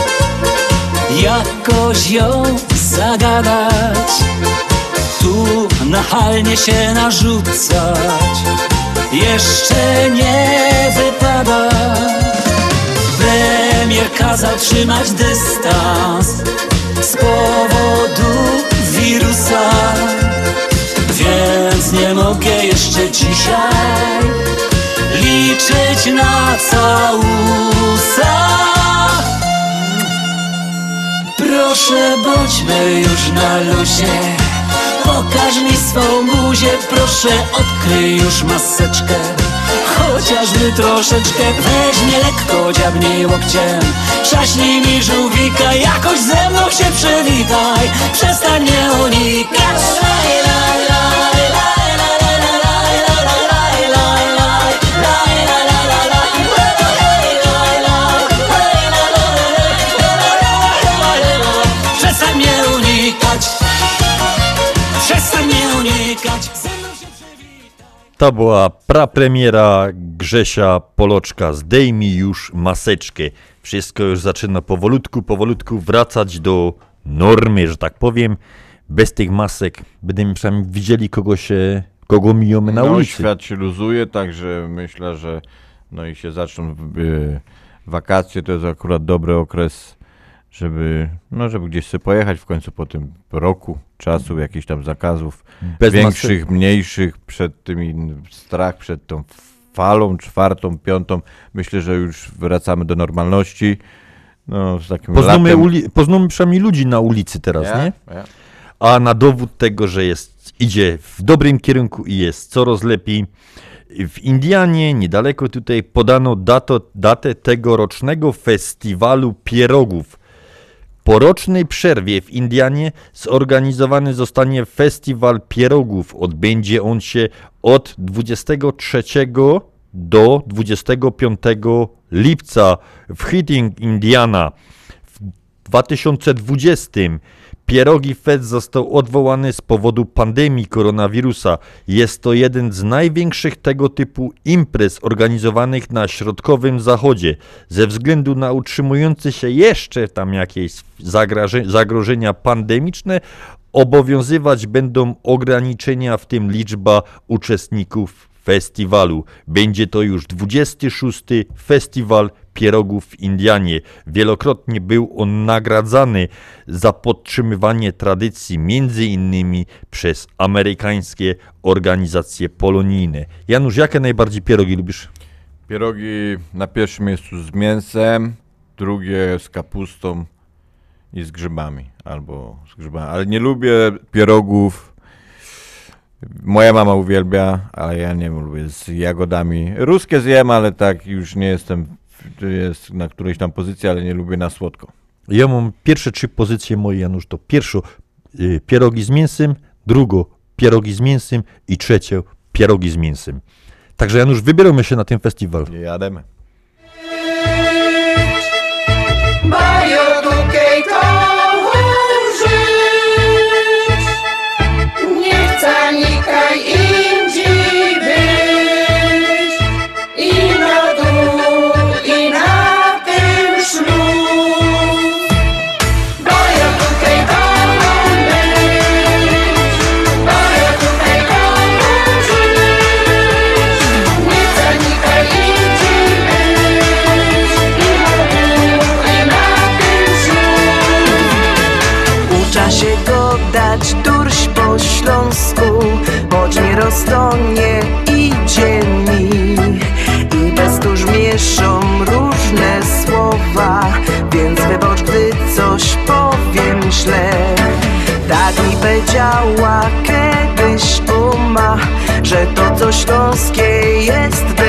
Jakoś ją zagadać. Tu nachalnie się narzucać Jeszcze nie wypada Premier kazał trzymać dystans Z powodu wirusa Więc nie mogę jeszcze dzisiaj liczyć na całusa Proszę bądźmy już na luzie. Pokaż mi swą buzię, proszę odkryj już maseczkę. Chociażby troszeczkę, weź mnie lekko, dziabnij łokciem. Trzaśnij mi żółwika, jakoś ze mną się przywitaj Przestań To była prapremiera Grzesia Poloczka. Zdejmij już maseczkę. Wszystko już zaczyna powolutku, powolutku wracać do normy, że tak powiem. Bez tych masek będziemy przynajmniej widzieli kogo się, kogo mijamy na no, ulicy. świat się luzuje, także myślę, że no i się zaczną y, wakacje, to jest akurat dobry okres żeby, no, żeby gdzieś sobie pojechać w końcu po tym roku czasu, jakichś tam zakazów Bez większych, masy. mniejszych, przed tymi strach, przed tą falą czwartą, piątą. Myślę, że już wracamy do normalności. No, z takim Poznamy, latem. uli- poznamy przynajmniej ludzi na ulicy teraz, Ja, nie? ja. A na dowód tego, że jest, idzie w dobrym kierunku i jest coraz lepiej, w Indianie, niedaleko tutaj, podano dato, datę tegorocznego festiwalu pierogów. Po rocznej przerwie w Indianie zorganizowany zostanie festiwal pierogów. Odbędzie on się od 23 do 25 lipca w Hitting, Indiana. W 2020 Pierogi Fest został odwołany z powodu pandemii koronawirusa. Jest to jeden z największych tego typu imprez organizowanych na środkowym zachodzie. Ze względu na utrzymujące się jeszcze tam jakieś zagrożenia pandemiczne, obowiązywać będą ograniczenia, w tym liczba uczestników festiwalu. Będzie to już 26. festiwal pierogów w Indianie. Wielokrotnie był on nagradzany za podtrzymywanie tradycji, między innymi przez amerykańskie organizacje polonijne. Janusz, jakie najbardziej pierogi lubisz? Pierogi na pierwszym miejscu z mięsem, drugie z kapustą i z grzybami, albo z grzybami. Ale nie lubię pierogów. Moja mama uwielbia, ale ja nie lubię z jagodami. Ruskie zjem, ale tak już nie jestem, jest na którejś tam pozycji, ale nie lubię na słodko. Ja mam pierwsze trzy pozycje moje, Janusz, to pierwszo y, pierogi z mięsem, drugo pierogi z mięsem i trzecie pierogi z mięsem. Także Janusz, wybieramy się na ten festiwal. Jademy. Powiedziała kiedyś uma Że to co śląskie jest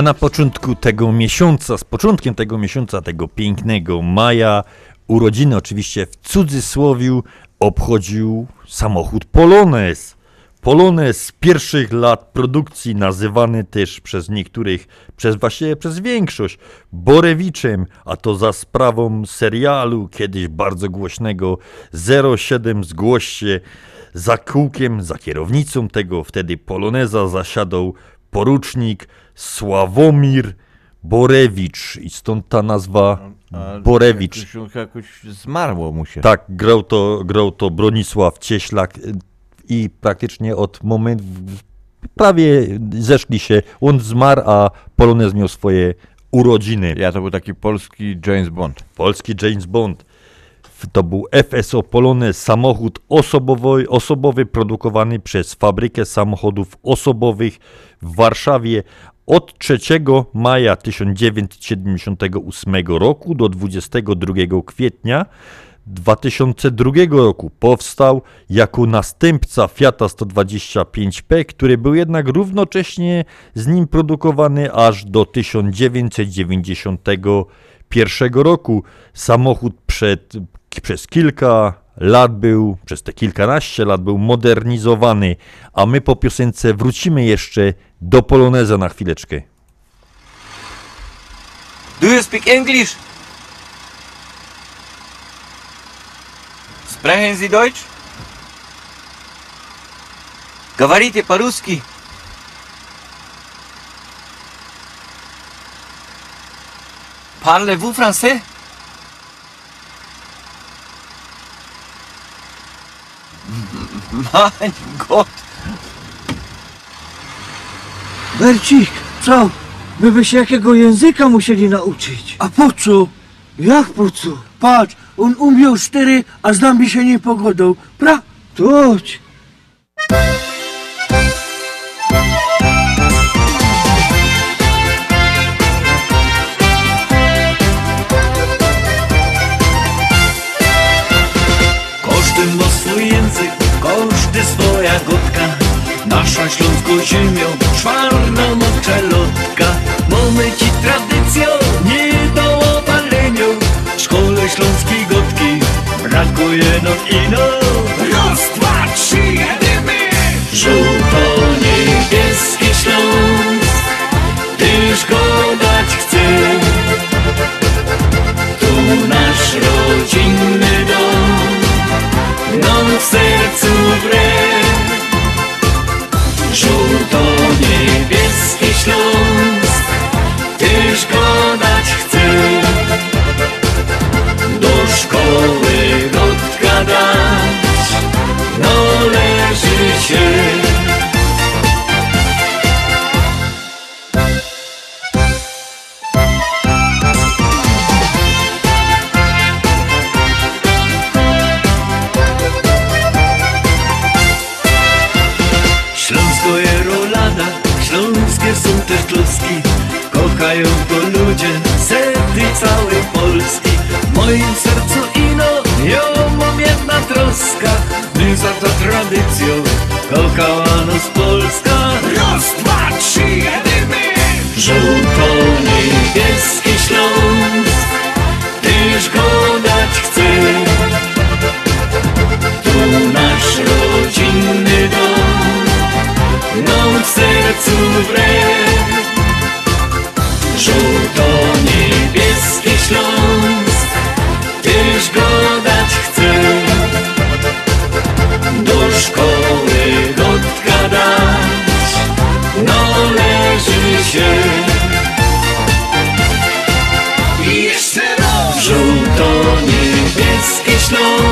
A na początku tego miesiąca, z początkiem tego miesiąca, tego pięknego maja, urodziny oczywiście w cudzysłowiu obchodził samochód Polones. Polones z pierwszych lat produkcji, nazywany też przez niektórych, przez właściwie przez większość, Borewiczem, a to za sprawą serialu kiedyś bardzo głośnego 07 Zgłoście. Za kółkiem, za kierownicą tego wtedy Poloneza zasiadał porucznik Sławomir Borewicz i stąd ta nazwa Borewicz. Krzysiu jakoś zmarło mu się. Tak, grał to, grał to Bronisław Cieślak y, i praktycznie od momentu, prawie zeszli się, on zmarł, a Polonez miał swoje urodziny. Ja to był taki polski James Bond. Polski James Bond. To był FSO Polonez, samochód osobowy, osobowy produkowany przez fabrykę samochodów osobowych w Warszawie od 3 maja 1978 roku do 22 kwietnia 2002 roku powstał jako następca Fiata 125P, który był jednak równocześnie z nim produkowany aż do 1991 roku. Samochód przed, przez kilka lat był, przez te kilkanaście lat był modernizowany, a my po piosence wrócimy jeszcze do Poloneza na chwileczkę. Do you speak English? Sprechen Sie Deutsch? Говорите по-русски. Parlez-vous français? Mein Gott. Bercik, co? My by się jakiego języka musieli nauczyć. A po co? Jak po co? Patrz, on umiał cztery, a z nami się nie pogodą. Pra? To Nasza śląsko ziemią, czwarna moczelotka Mamy ci tradycją, nie do opalenia. W szkole śląskiej gotki brakuje nam ino Raz, dwa, trzy, jedziemy! Żółto-niebieski Śląsk Tyż go dać chce Tu nasz rodzinny dom nam w sercu wre Żółto-niebieski Śląsk. Tyż go dać chce Do szkoły gotka dać No się Kochają go ludzie, sety całej Polski. W moim sercu ino, ja mam jedna troska My za to tradycją, kochała nas Polska. Raz, dwa, trzy, jedymy! Żółto-niebieski Śląsk. Tyż go dać chce w sercu wre. Żółto-niebieski Śląsk Tyż go dać chce Do szkoły gotka dać No leży się. I jeszcze raz. Żółto-niebieski Śląsk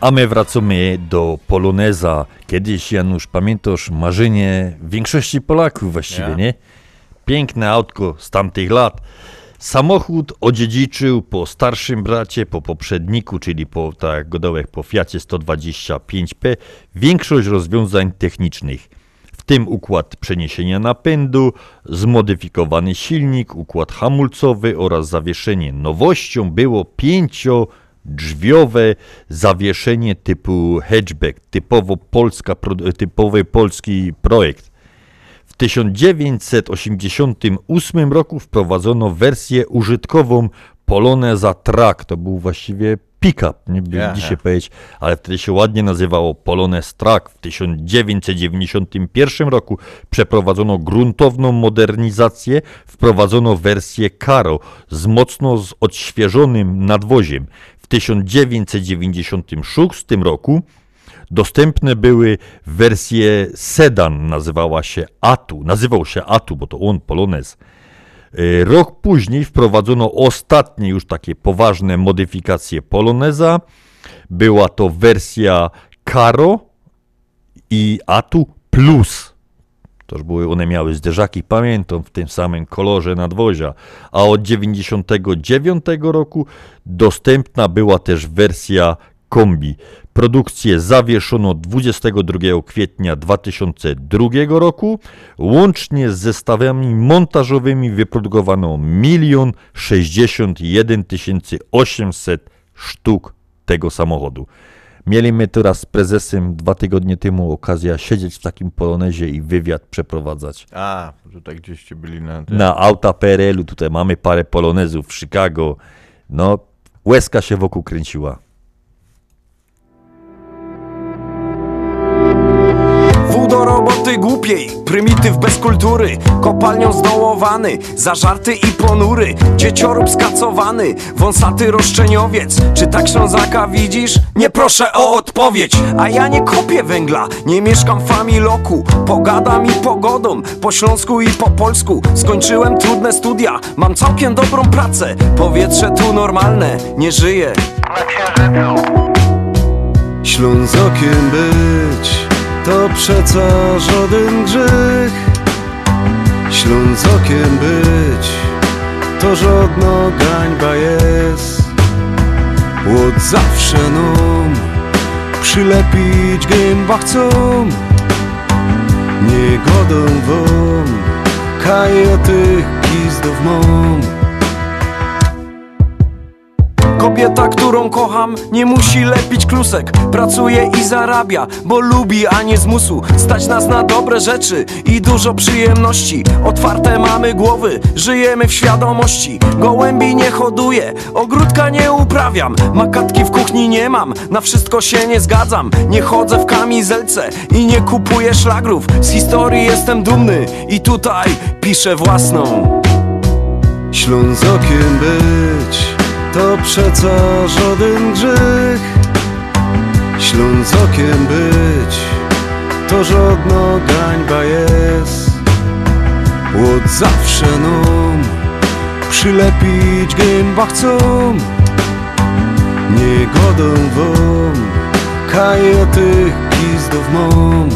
A my wracamy do Poloneza. Kiedyś, Janusz, pamiętasz marzenie większości Polaków właściwie, Ja. nie? Piękne autko z tamtych lat. Samochód odziedziczył po starszym bracie, po poprzedniku, czyli po, tak jak godołek, po Fiacie 125P, większość rozwiązań technicznych. W tym układ przeniesienia napędu, zmodyfikowany silnik, układ hamulcowy oraz zawieszenie. Nowością było pięciodrzwiowe zawieszenie typu hatchback, typowo polska, typowy polski projekt. W 1988 roku wprowadzono wersję użytkową Poloneza Track. To był właściwie pick-up, nie by Ja, dzisiaj powiedzieć, ale wtedy się ładnie nazywało Polonez Track. W 1991 roku przeprowadzono gruntowną modernizację, wprowadzono wersję Caro z mocno odświeżonym nadwoziem. W 1996 roku Dostępne były wersje sedan, nazywała się Atu, nazywał się Atu, bo to on, Polonez. Y, Rok później wprowadzono ostatnie już takie poważne modyfikacje Poloneza. Była to wersja Caro i Atu Plus. Toż były one miały zderzaki, pamiętam, w tym samym kolorze nadwozia. A od 99 roku dostępna była też wersja kombi. Produkcję zawieszono 22 kwietnia 2002 roku. Łącznie z zestawami montażowymi wyprodukowano 1 61 800 sztuk tego samochodu. Mieliśmy teraz z prezesem dwa tygodnie temu okazję siedzieć w takim polonezie i wywiad przeprowadzać. A, tutaj gdzieście byli na. Na auta PRL-u tutaj mamy parę polonezów w Chicago. No, łezka się wokół kręciła. Roboty głupiej, prymityw bez kultury Kopalnią zdołowany, zażarty i ponury Dzieciorób skacowany, wąsaty roszczeniowiec. Czy tak Ślązaka widzisz? Nie proszę o odpowiedź A ja nie kopię węgla, nie mieszkam w familoku Pogadam i pogodą, po śląsku i po polsku. Skończyłem trudne studia, mam całkiem dobrą pracę. Powietrze tu normalne, nie żyję Ślązokiem być to przeca żaden grzech. Ślązokiem być to żadna gańba jest. Od zawsze nam przylepić gęba chcą. Nie godą wam kajetych gizdów Kobieta, którą kocham, nie musi lepić klusek. Pracuje i zarabia, bo lubi, a nie z musu Stać nas na dobre rzeczy i dużo przyjemności. Otwarte mamy głowy, żyjemy w świadomości. Gołębi nie hoduję, ogródka nie uprawiam. Makatki w kuchni nie mam, na wszystko się nie zgadzam. Nie chodzę w kamizelce i nie kupuję szlagrów. Z historii jestem dumny i tutaj piszę własną. Ślązokiem być to przeca żaden grzech. Ślązokiem być to żadna gańba jest. Od zawsze nam przylepić gęba chcą. Nie godą wam kajetych gizdów mam.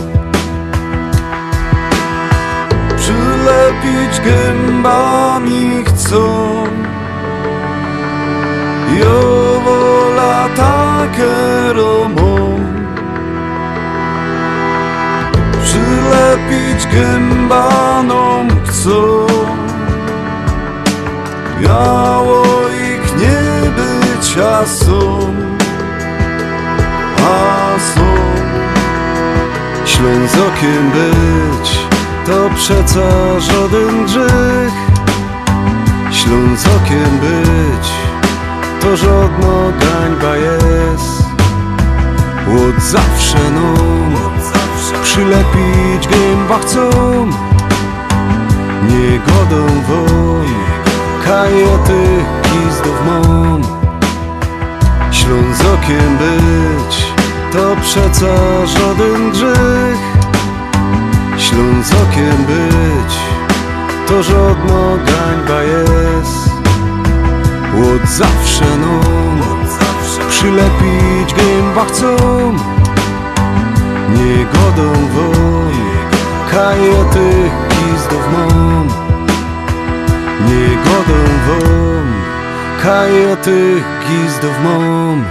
Przylepić gębami chcą Jo wola takie romą Przylepić gębanom chcą. Biało ich nie być, a są. A są Ślązokiem być to przeca żaden grzech. Ślązokiem być to żadna gańba jest. Od zawsze nam przylepić gęba chcą. Nie godą wam kajetych gizdów mam. Ślązokiem być to przeca żaden grzech. Ślązokiem być to żadna gańba jest od zawsze nam przylepić gęba chcą. Niegodą won Kajetych gizdów mom Niegodą won Kajetych gizdów mom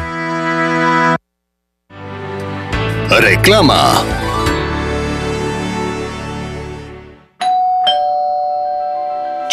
Reklama.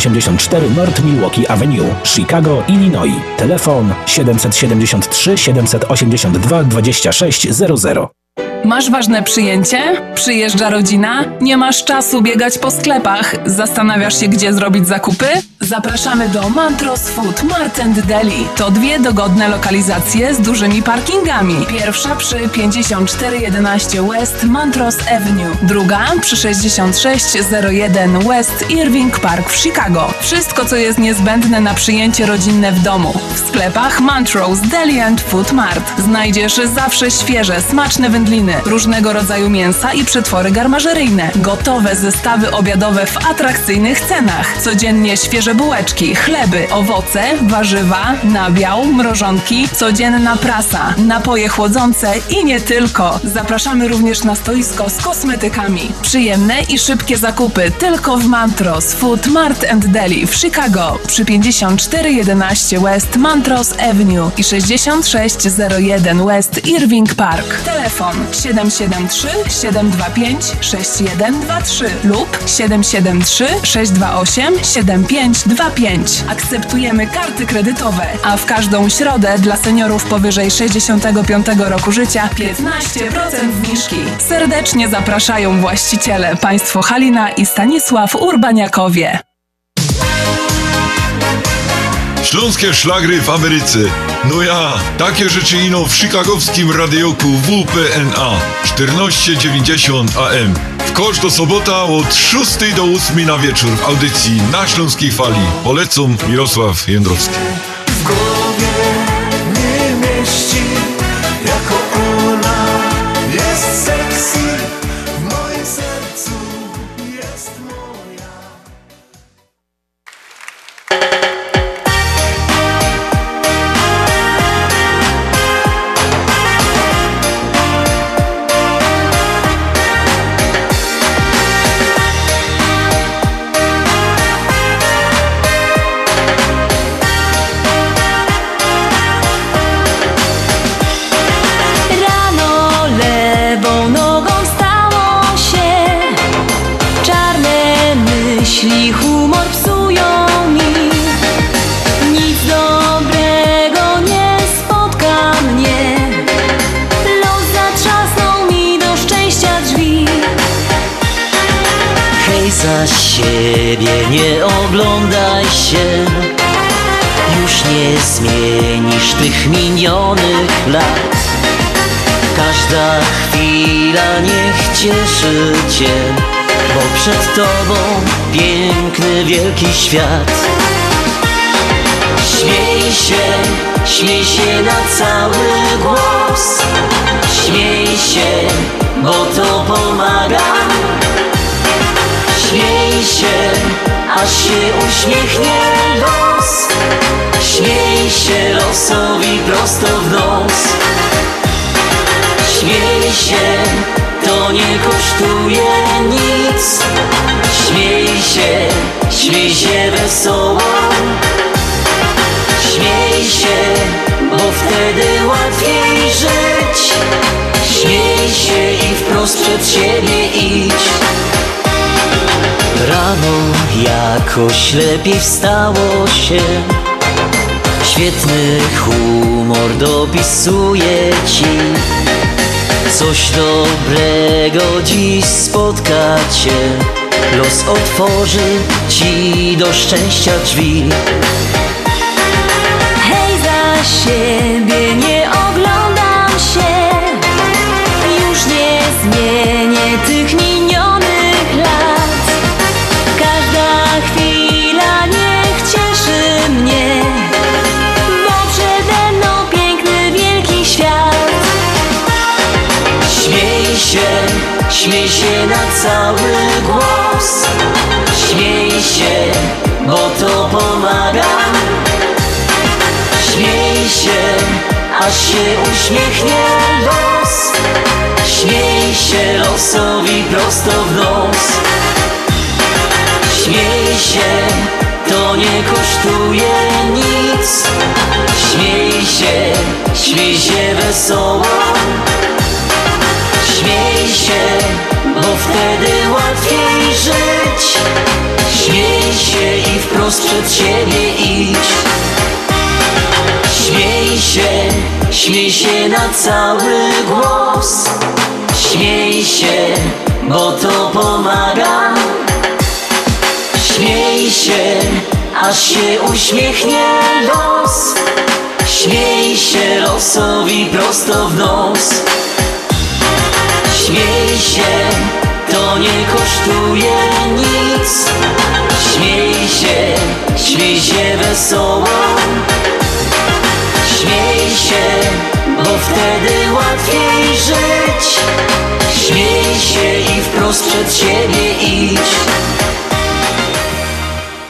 984 North Milwaukee Avenue, Chicago, Illinois. Telefon 773 782 2600. Masz ważne przyjęcie? Przyjeżdża rodzina? Nie masz czasu biegać po sklepach? Zastanawiasz się, gdzie zrobić zakupy? Zapraszamy do Mantros Food Mart and Deli. To dwie dogodne lokalizacje z dużymi parkingami. Pierwsza przy 5411 West Mantros Avenue. Druga przy 6601 West Irving Park w Chicago. Wszystko, co jest niezbędne na przyjęcie rodzinne w domu. W sklepach Montrose Deli and Food Mart znajdziesz zawsze świeże, smaczne wędliny, różnego rodzaju mięsa i przetwory garmażeryjne, gotowe zestawy obiadowe w atrakcyjnych cenach, codziennie świeże bułeczki, chleby, owoce, warzywa, nabiał, mrożonki, codzienna prasa, napoje chłodzące i nie tylko. Zapraszamy również na stoisko z kosmetykami. Przyjemne i szybkie zakupy tylko w Mantros Food Mart and Deli w Chicago przy 5411 West Mantros Avenue i 6601 West Irving Park. Telefon 773 725 6123 lub 773 628 7525. Akceptujemy karty kredytowe, a w każdą środę dla seniorów powyżej 65 roku życia 15% zniżki. Serdecznie zapraszają właściciele państwo Halina i Stanisław Urbaniakowie. Śląskie szlagry w Ameryce. No ja, takie rzeczy ino w chicagowskim radioku WPNA 1490 AM. W kosz do sobota od 6 do 8 na wieczór w audycji na Śląskiej Fali. Polecam Mirosław Jędrowski. Cieszy cię Bo przed tobą piękny, wielki świat. Śmiej się, śmiej się na cały głos. Śmiej się, bo to pomaga. Śmiej się, aż się uśmiechnie los. Śmiej się losowi prosto w nos Śmiej się, to nie kosztuje nic. Śmiej się, śmiej się wesoło. Śmiej się, bo wtedy łatwiej żyć. Śmiej się i wprost przed siebie idź. Rano jakoś lepiej wstało się. Świetny humor dopisuje ci Coś dobrego dziś spotka cię Los otworzy ci do szczęścia drzwi. Hej, za siebie nie śmiej się na cały głos. Śmiej się, bo to pomaga. Śmiej się, aż się uśmiechnie los. Śmiej się losowi prosto w nos. Śmiej się, to nie kosztuje nic. Śmiej się, śmiej się wesoło się, bo wtedy łatwiej żyć. Śmiej się i wprost przed siebie idź. Śmiej się, śmiej się na cały głos. Śmiej się, bo to pomaga. Śmiej się, aż się uśmiechnie los. Śmiej się losowi prosto w nos Śmiej się, to nie kosztuje nic. Śmiej się, śmiej się wesoło. Śmiej się, bo wtedy łatwiej żyć. Śmiej się i wprost przed siebie idź.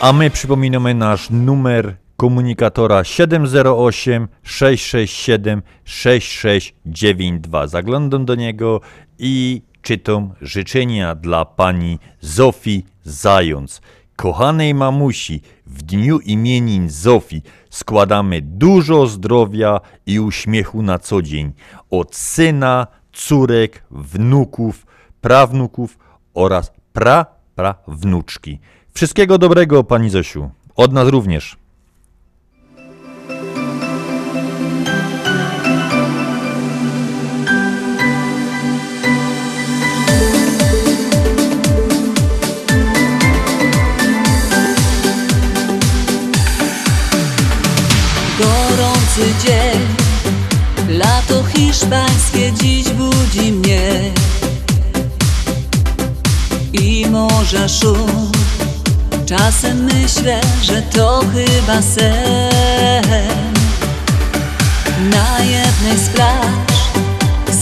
A my przypominamy nasz numer komunikatora 708 667 6692. Zaglądam do niego i czytam życzenia dla pani Zofii Zając. Kochanej mamusi, w dniu imienin Zofii składamy dużo zdrowia i uśmiechu na co dzień. Od syna, córek, wnuków, prawnuków oraz pra, pra wnuczki. Wszystkiego dobrego, pani Zosiu. Od nas również. Gorący dzień, lato hiszpańskie dziś budzi mnie. I morza szum, czasem myślę, że to chyba sen. Na jednej z plaż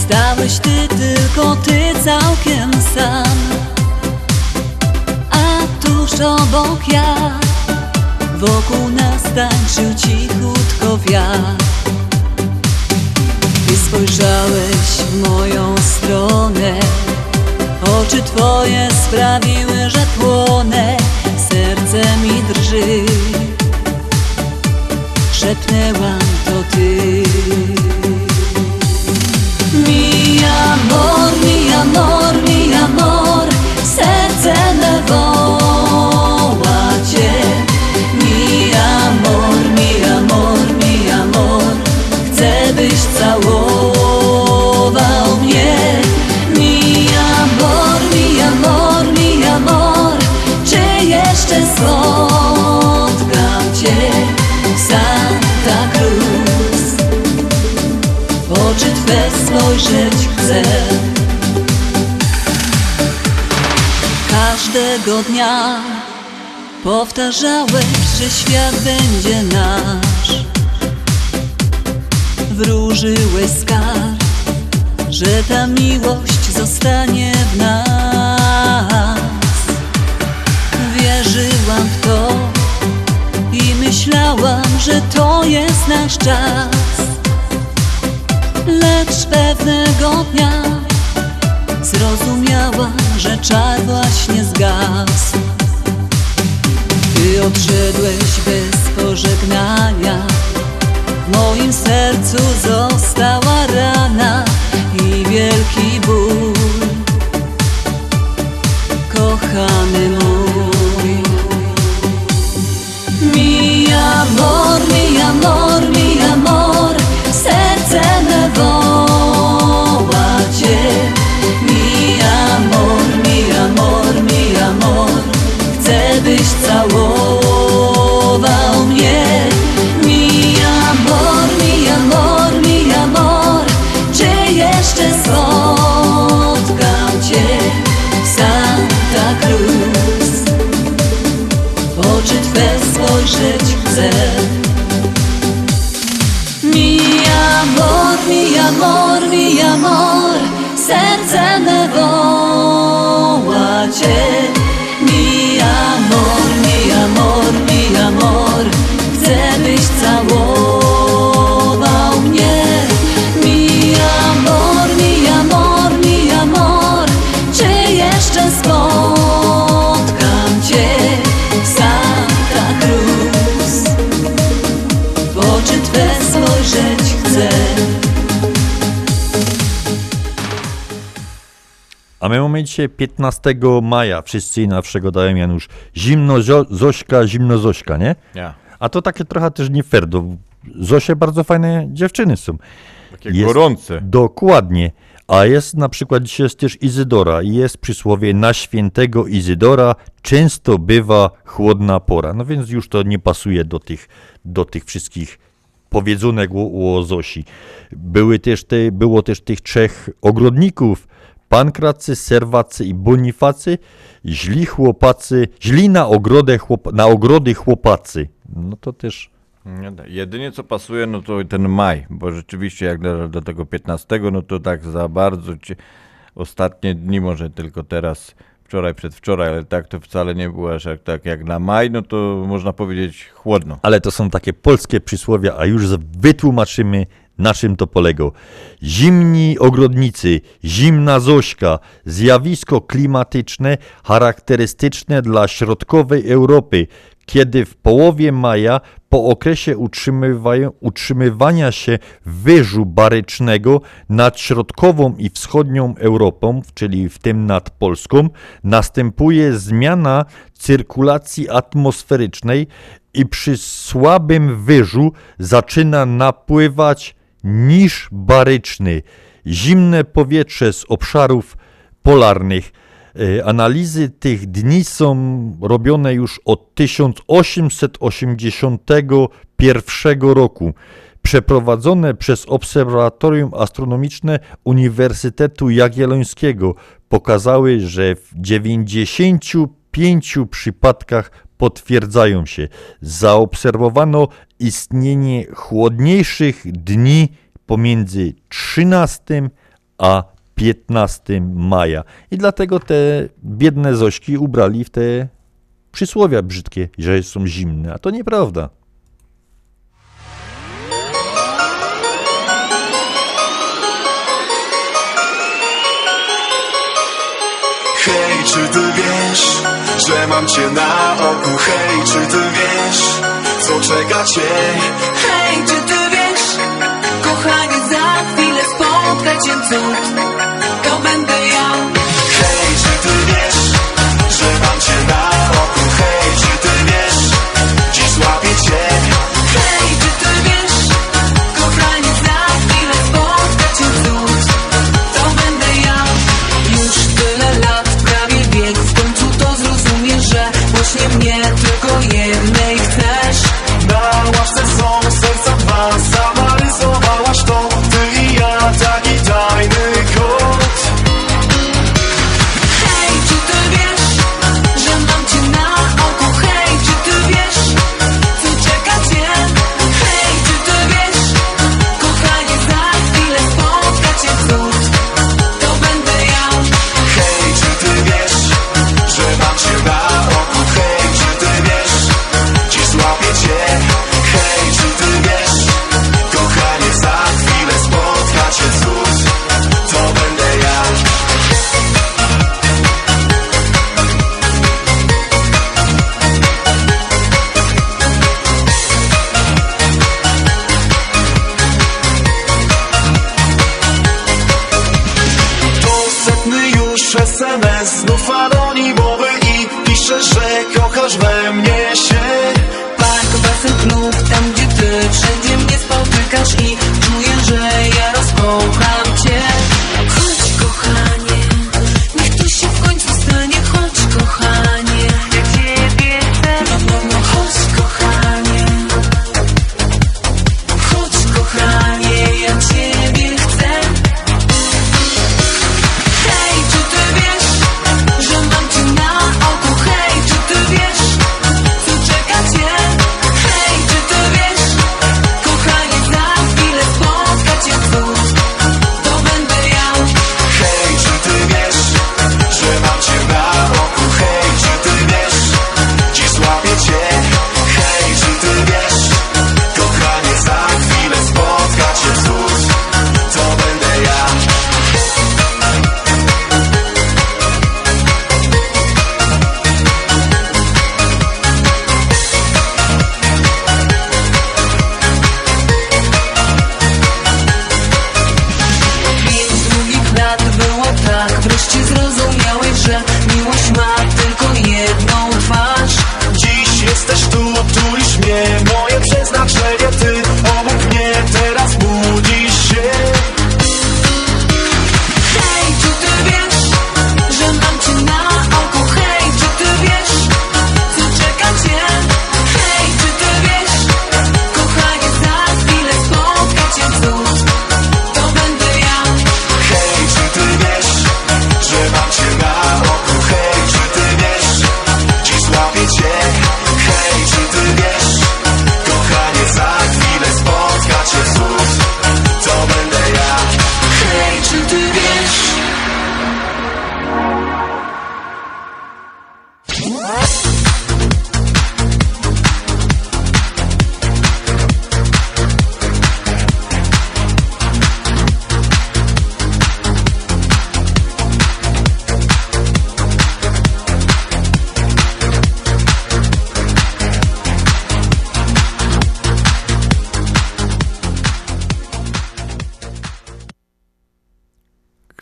stałeś ty, tylko ty całkiem sam. A tuż obok ja Wokół nas tańczył cichutko wiatr. Ty spojrzałeś w moją stronę Oczy twoje sprawiły, że płonę Serce mi drży. Szepnęłam to ty. Mi amor, mi amor, mi amor Serce me spotkam cię Santa Cruz. W oczy Twe spojrzeć chcę. Każdego dnia Powtarzałeś, że świat będzie nasz. Wróżyłeś skarb, że ta miłość zostanie w nas Wierzyłam w to i myślałam, że to jest nasz czas. Lecz pewnego dnia zrozumiałam, że czar właśnie zgasł. Ty odszedłeś bez pożegnania. W moim sercu została rana i wielki ból. Kochany amor, mi amor, Serce me woła Cię. Mi amor, mi amor, mi amor Chcę byś całował mnie. Mi amor, mi amor, mi amor Czy jeszcze spotkam Cię w Santa Cruz? Oczy Twe spojrzeć chcę amor, mi amor Serce me woła Cię A my mamy dzisiaj 15 maja, wszyscy na wszego dają Janusz. Zimno Zośka, zimno Zośka, nie? Ja. A to takie trochę też nie fair, do Zosie bardzo fajne dziewczyny są. Takie gorące. Dokładnie. A jest na przykład dzisiaj jest też Izydora i jest przysłowie na świętego Izydora często bywa chłodna pora. No więc już to nie pasuje do tych, do tych wszystkich powiedzonek o, o Zosi. Były też te, było też tych trzech ogrodników, Pankracy, Serwacy i Bonifacy, źli chłopacy, źli na, ogrodę chłop, na ogrody chłopacy. No to też... Nie da. Jedynie co pasuje, no to ten maj, bo rzeczywiście jak do, do tego 15, no to tak za bardzo ci, ostatnie dni może tylko teraz, wczoraj, przedwczoraj, ale tak to wcale nie było aż jak, tak jak na maj, no to można powiedzieć chłodno. Ale to są takie polskie przysłowia, a już wytłumaczymy, na czym to polega. Zimni ogrodnicy, zimna Zośka, zjawisko klimatyczne charakterystyczne dla środkowej Europy, kiedy w połowie maja, po okresie utrzymywania się wyżu barycznego nad środkową i wschodnią Europą, czyli w tym nad Polską, następuje zmiana cyrkulacji atmosferycznej i przy słabym wyżu zaczyna napływać niż baryczny, zimne powietrze z obszarów polarnych. E, Analizy tych dni są robione już od 1881 roku. Przeprowadzone przez Obserwatorium Astronomiczne Uniwersytetu Jagiellońskiego pokazały, że w 95 przypadkach potwierdzają się. Zaobserwowano istnienie chłodniejszych dni pomiędzy 13 a 15 maja. I dlatego te biedne Zośki ubrali w te przysłowia brzydkie, że są zimne, a to nieprawda. Hej, czy ty wiesz, że mam cię na oku? Hej, czy ty wiesz, co czeka cię? Hej, czy ty wiesz, kochanie, za chwilę spotka cię cud To będę ja Hej, czy ty wiesz, że mam cię na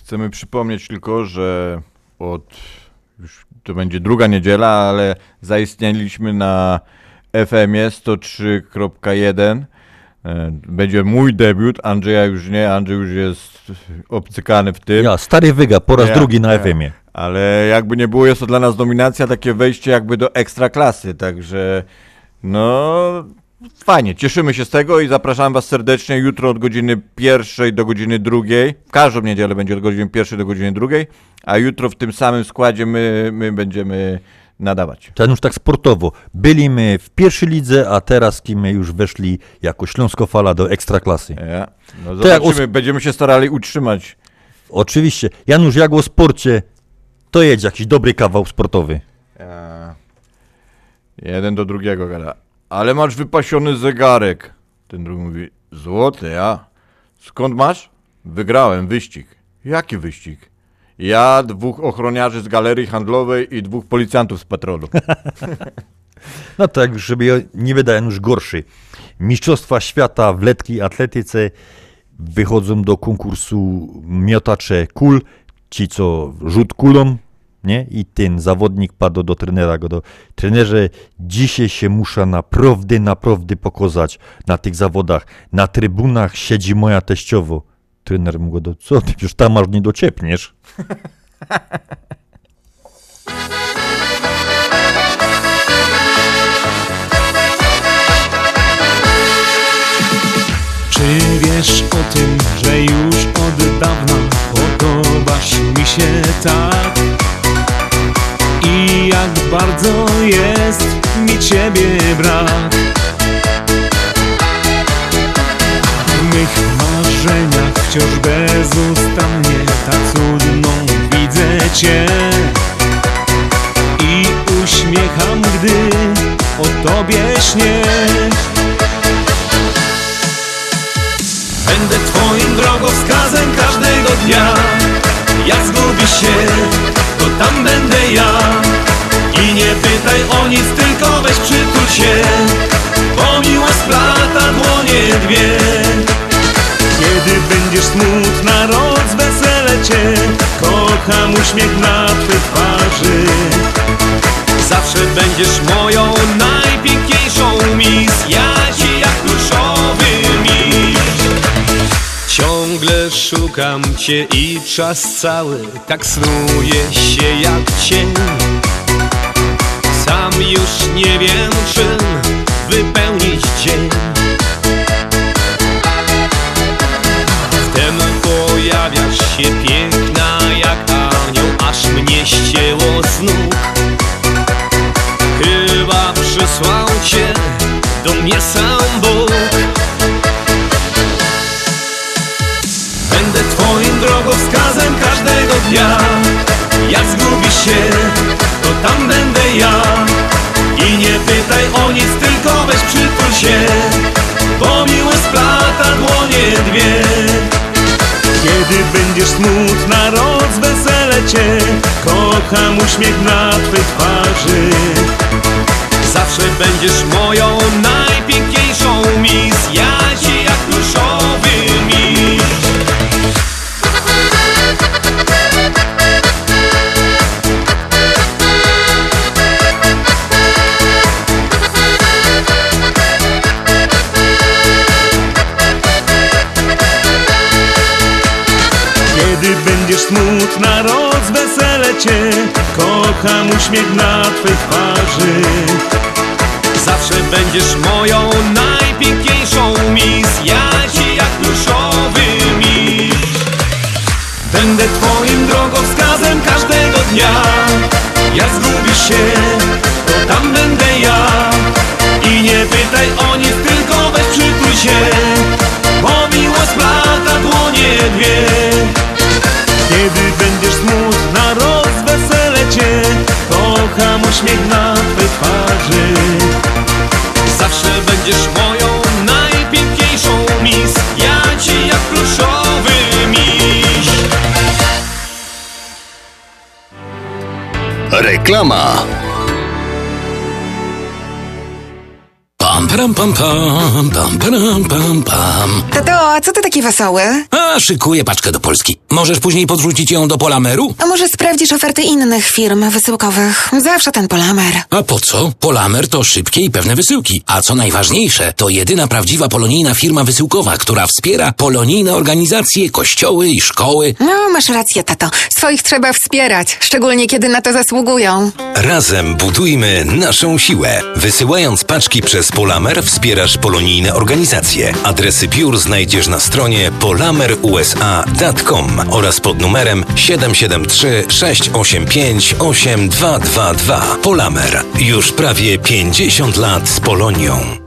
Chcemy przypomnieć tylko, że od już to będzie druga niedziela, ale zaistnieliśmy na FM-ie 103.1. E, Będzie mój debiut, Andrzeja już nie, Andrzej już jest obcykany w tym. Ja, stary wyga, po raz Ja, drugi na ja. FM-ie. Ale jakby nie było, jest to dla nas dominacja, takie wejście jakby do ekstra klasy, także no fajnie, cieszymy się z tego i zapraszam was serdecznie jutro od godziny pierwszej do godziny drugiej. W każdą niedzielę będzie od godziny pierwszej do godziny drugiej, a jutro w tym samym składzie my, my będziemy nadawać. Ten już tak sportowo. Byliśmy w pierwszej lidze, a teraz my już weszli jako Śląskofala do ekstraklasy. Ja. No To jak zobaczymy, będziemy się starali utrzymać. Oczywiście. Janusz, jak o sporcie, to jedź jakiś dobry kawał sportowy. Ja. Jeden do drugiego gada. Ale masz wypasiony zegarek. Ten drugi mówi, złoty, ja. Skąd masz? Wygrałem wyścig. Jaki wyścig? Ja, dwóch ochroniarzy z galerii handlowej i dwóch policjantów z patrolu. No tak, żeby nie wydaje już gorszy. Mistrzostwa świata w letkiej atletyce wychodzą do konkursu miotacze kul, ci co rzut kulą, nie? I ten zawodnik padł do trenera, go do trenerze, dzisiaj się muszę naprawdę, naprawdę pokazać na tych zawodach. Na trybunach siedzi moja teściowo. Trener mu go do, co ty, już tam aż nie dociepniesz. Czy wiesz o tym, że już od dawna podobasz mi się tak? Jak bardzo jest mi ciebie brak. W mych marzeniach wciąż bezustannie tak cudną widzę cię. I uśmiecham, gdy o tobie śnię. Będę twoim drogowskazem każdego dnia. Jak zgubisz się, to tam będę ja I nie pytaj o nic, tylko weź przytul się Bo miłość splata dłonie dwie. Kiedy będziesz smutna, rozwesele cię Kocham uśmiech na twej twarzy. Zawsze będziesz moją najpiękniejszą mis Ja ci jak pluszowy miś Ciągle szukam cię i czas cały tak snuje się jak cień Sam już nie wiem czym wypełnić dzień. Wtem pojawiasz się piękna jak anioł Aż mnie ścięło z nóg. Chyba przysłał cię do mnie sam Bóg. Będę twoim drogowskazem każdego dnia. Jak zgubisz się, to tam będę ja I nie pytaj o nic, tylko weź przytul się Bo miłość splata dłonie dwie. Kiedy będziesz smutna, rozwesele cię Kocham uśmiech na twej twarzy. Zawsze będziesz moją uśmiech na twej twarzy Reklama. Pam, pam, pam, pam, pam, pam, pam. Tato, a co ty taki wesoły? Szykuję paczkę do Polski. Możesz później podrzucić ją do Polameru? A może sprawdzisz oferty innych firm wysyłkowych? Zawsze ten Polamer. A po co? Polamer to szybkie i pewne wysyłki. A co najważniejsze, to jedyna prawdziwa polonijna firma wysyłkowa, która wspiera polonijne organizacje, kościoły i szkoły. No, masz rację, tato. Swoich trzeba wspierać, szczególnie kiedy na to zasługują. Razem budujmy naszą siłę. Wysyłając paczki przez Polamer wspierasz polonijne organizacje. Adresy biur znajdziesz na stronie polamerusa.com oraz pod numerem 773 685 8222. Polamer. Już prawie 50 lat z Polonią.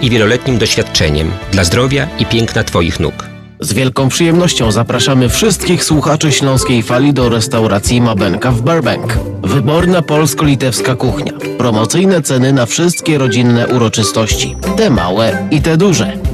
i wieloletnim doświadczeniem dla zdrowia i piękna Twoich nóg. Z wielką przyjemnością zapraszamy wszystkich słuchaczy Śląskiej Fali do restauracji Mabenka w Burbank. Wyborna polsko-litewska kuchnia. Promocyjne ceny na wszystkie rodzinne uroczystości. Te małe i te duże.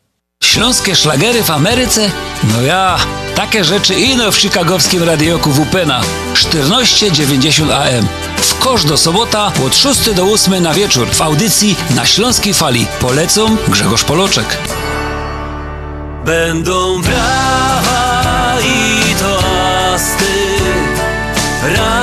Śląskie szlagery w Ameryce? No ja, takie rzeczy ino w chicagowskim radioku WPNA 1490 AM. W kosz do sobota od 6 do 8 na wieczór w audycji na Śląskiej Fali. Polecą Grzegorz Poloczek. Będą brawa i toasty, radość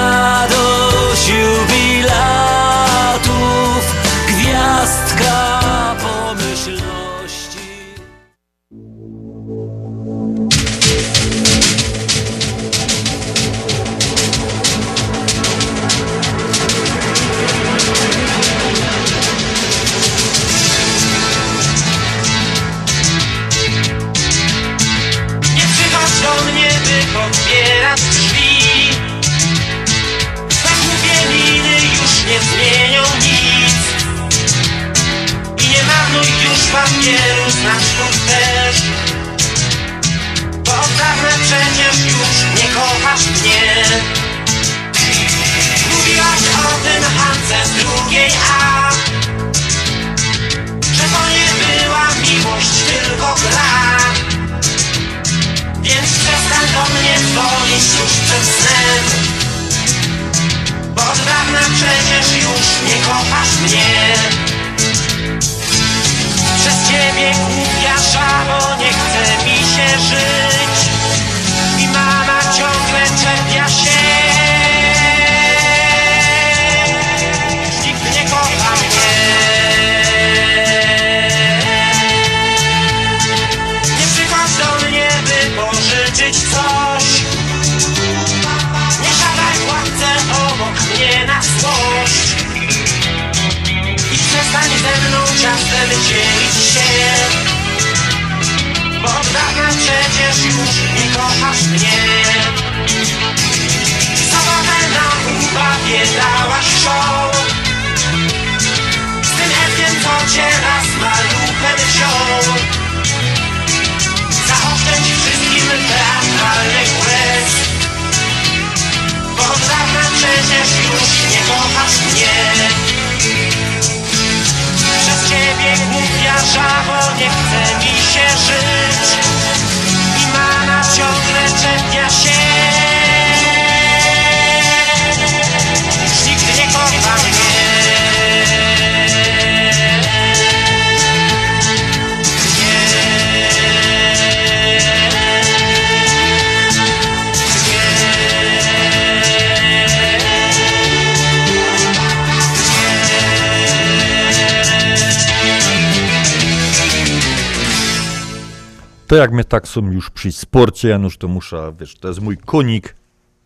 tak są już przy sporcie, Janusz, to muszę, wiesz, to jest mój konik,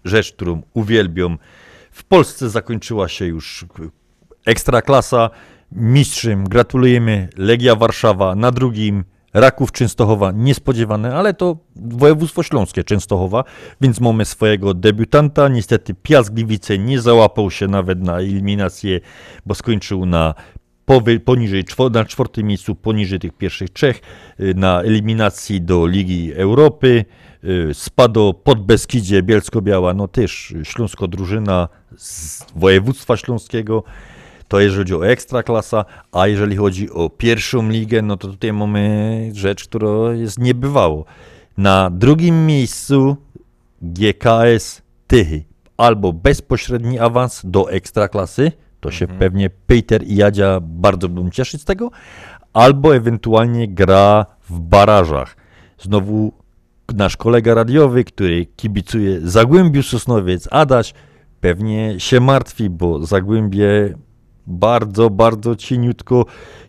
rzecz, którą uwielbiam. W Polsce zakończyła się już ekstraklasa. Mistrzem gratulujemy Legia Warszawa, na drugim Raków Częstochowa, niespodziewane, ale to województwo śląskie Częstochowa, więc mamy swojego debiutanta. Niestety Piast Gliwice nie załapał się nawet na eliminację, bo skończył na powy, poniżej, na czwartym miejscu, poniżej tych pierwszych trzech, y, na eliminacji do Ligi Europy. y, Spadło pod Beskidzie, Bielsko-Biała, no też śląsko drużyna z województwa śląskiego. To jeżeli chodzi o ekstraklasa, a jeżeli chodzi o pierwszą ligę, no to tutaj mamy rzecz, która jest niebywało. Na drugim miejscu GKS Tychy. Albo bezpośredni awans do ekstraklasy, to się pewnie Peter i Jadzia bardzo będą cieszyć z tego, albo ewentualnie gra w barażach. Znowu nasz kolega radiowy, który kibicuje Zagłębiu Sosnowiec, Adaś, pewnie się martwi, bo Zagłębie bardzo, bardzo cieniutko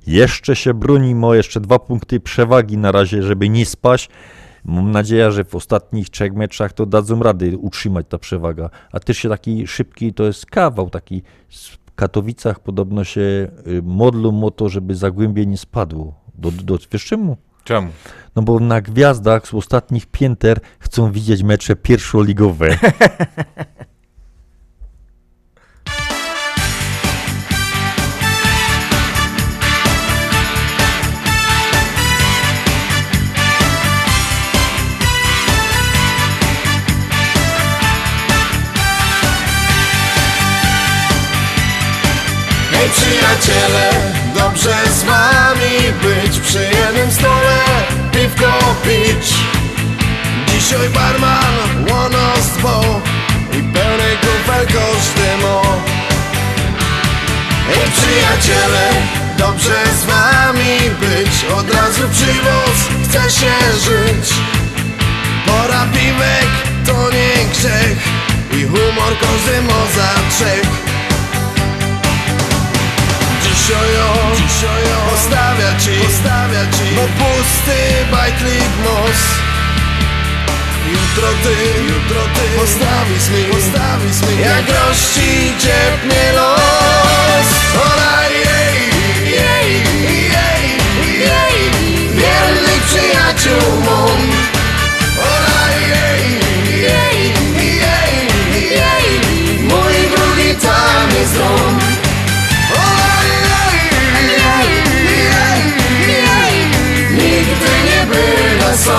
jeszcze się broni, ma jeszcze dwa punkty przewagi na razie, żeby nie spaść. Mam nadzieję, że w ostatnich trzech meczach to dadzą rady utrzymać ta przewaga. A też się taki szybki, to jest kawał taki. W Katowicach podobno się y, modlą o to, żeby Zagłębie nie spadło. Do, do, wiesz czemu? Czemu? No bo na gwiazdach z ostatnich pięter chcą widzieć mecze pierwszoligowe. przyjaciele, dobrze z wami być Przy jednym stole piwko pić. Dzisiaj barman łonostwo I pełne kufelko sztymo Hej przyjaciele, dobrze z wami być Od razu przywóz, chce się żyć. Pora piwek to nie grzech I humor każdy ma za trzech Dzisiaj on, dzisiaj on postawia ci, postawia ci. Bo pusty bajtlik nos Jutro ty, jutro ty. Postawisz mi, postawisz mi. Jak rości ciepnie los. Ola jej, jej, jej, jej. Wiernych przyjaciół mą jej, jej, jej, jej. Mój drugi tam jest dom są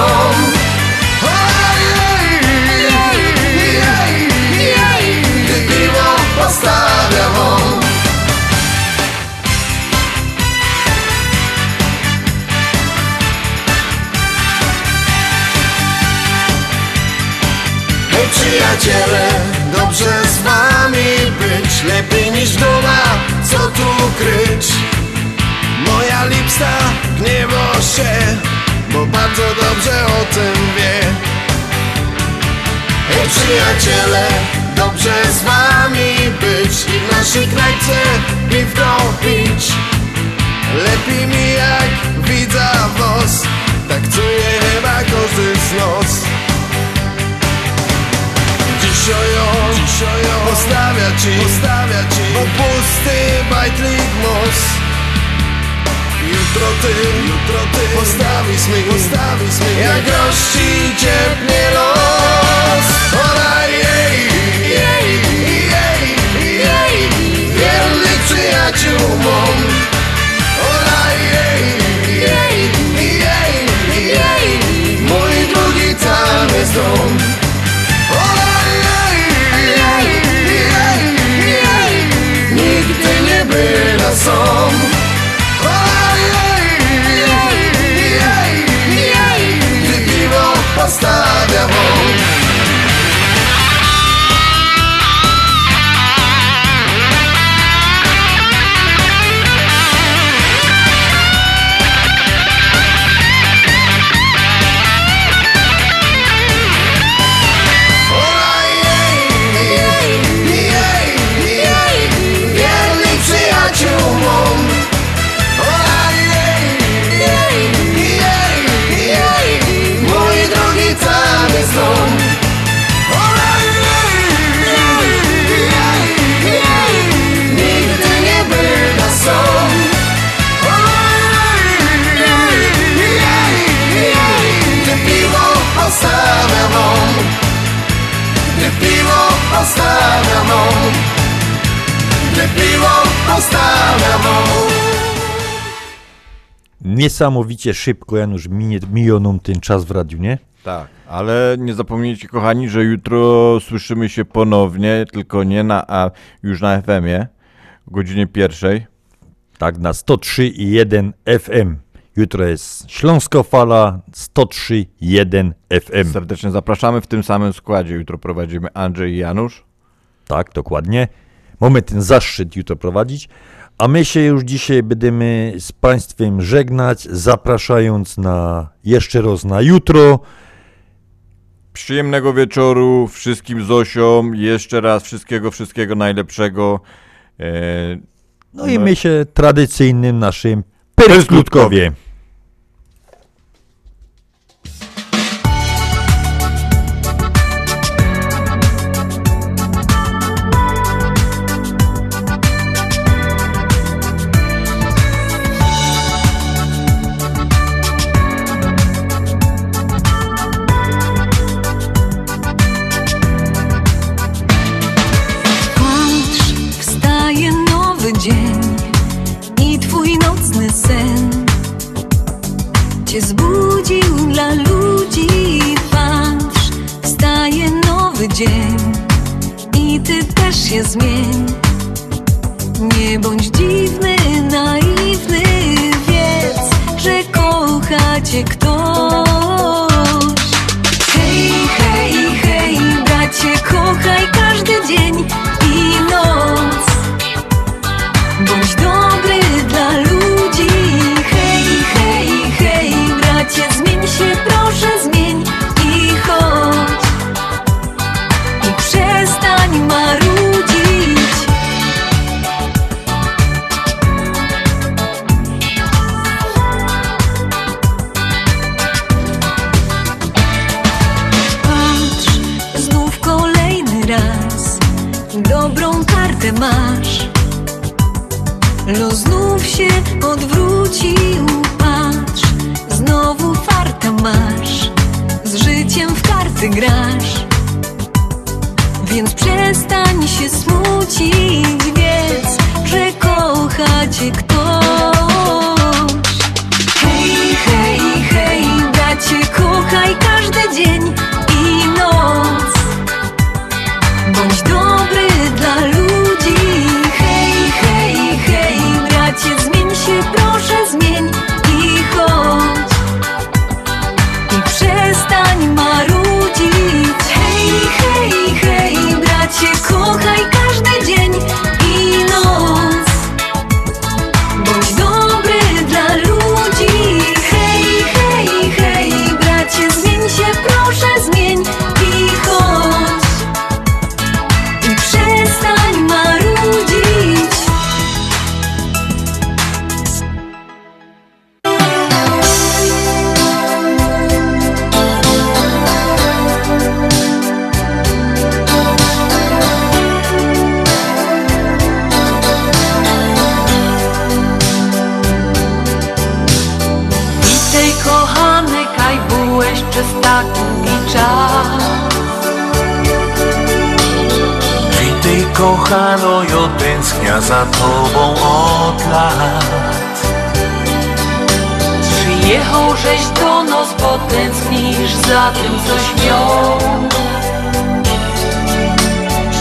Gdy piwo postawiam przyjaciele, dobrze z wami być. Lepiej niż w domach, co tu kryć. Moja lipsta gniewo się bo bardzo dobrze o tym wie. Hej przyjaciele, dobrze z wami być I w naszej knajpce piwko pić Lepiej mi jak widza was Tak czuje chyba każdy z nas Dzisiojo, dzisiojo Postawia ci, postawia ci. O pusty bajtlik most Jutro ty, jutro ty. Postawisz mi, postawisz mi Jak gości ciepnie los. Ora jej, jej, jej, jej Wiernych przyjaciół mam Ora jej, jej, jej, jej Mój drugi tam jest dom piwo Postawia wam Niesamowicie szybko, Janusz, minie, nam ten czas w radiu, nie? Tak, ale nie zapomnijcie, kochani, że jutro słyszymy się ponownie, tylko nie na, a już na FM-ie, o godzinie pierwszej. Tak, na 103,1 FM. Jutro jest Śląsko Fala 103,1 FM. Serdecznie zapraszamy w tym samym składzie. Jutro prowadzimy Andrzej i Janusz. Tak, dokładnie. Mamy ten zaszczyt jutro prowadzić. A my się już dzisiaj będziemy z Państwem żegnać, zapraszając na jeszcze raz na jutro. Przyjemnego wieczoru wszystkim Zosiom. Jeszcze raz wszystkiego, wszystkiego najlepszego. E, No i my się tradycyjnym naszym Persklutkowie. Tęsknia za tobą od lat. Przyjechał żeś do nos, bo tęsknisz za tym, coś miał.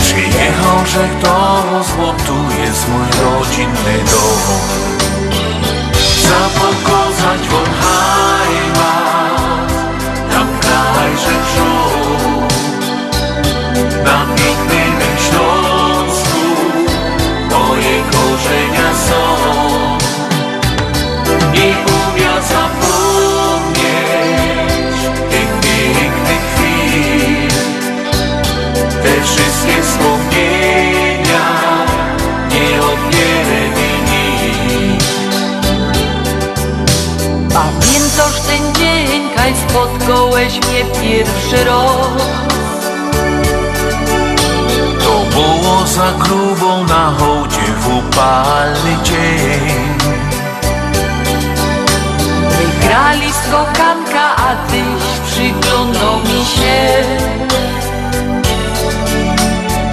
Przyjechał, że to bo tu jest mój rodzinny dom. Zapokazać wam heimat Tam kraj, że wrzód Na pięknym Śląsku Moje korzenia są Nie umia zapomnieć Tych pięknych chwil te wszystkie wspomnienia nie odbierę mi nic. Pamiętasz ten dzień, kaj spotkałeś mnie pierwszy rok? Za grubą na hołdzie w upalny dzień. Wygrali skokanka, a tyś przyglądał mi się.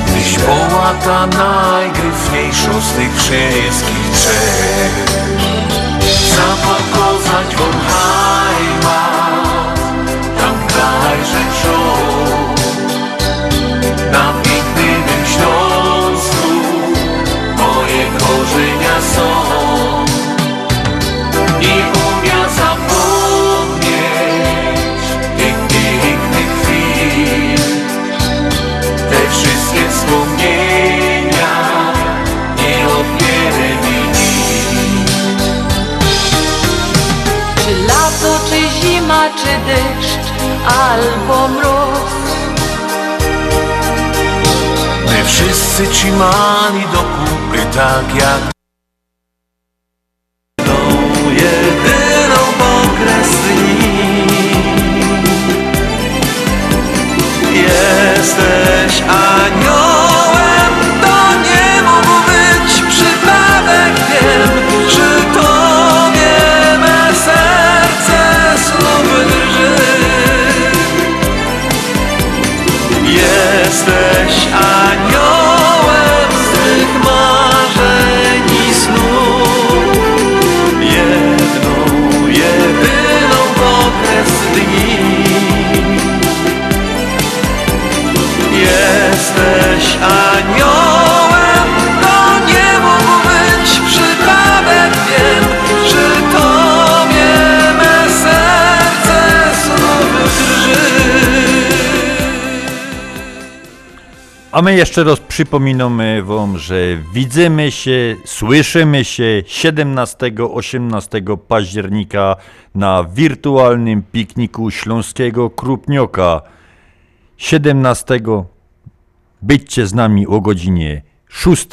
Tyś była ta najgryfniejsza z tych wszystkich trzech. Zapokazać wam heimat, tam kraj rzeczą. Korzenia są. Nie umia zapomnieć tych pięknych chwil. Te wszystkie wspomnienia nie odbierę mi nic. Czy lato, czy zima, czy deszcz, albo mróz. My wszyscy trzymani do kupy tak jak My jeszcze raz przypominamy Wam, że widzimy się, słyszymy się 17-18 października na wirtualnym pikniku Śląskiego Krupnioka. 17 byćcie z nami o godzinie 6.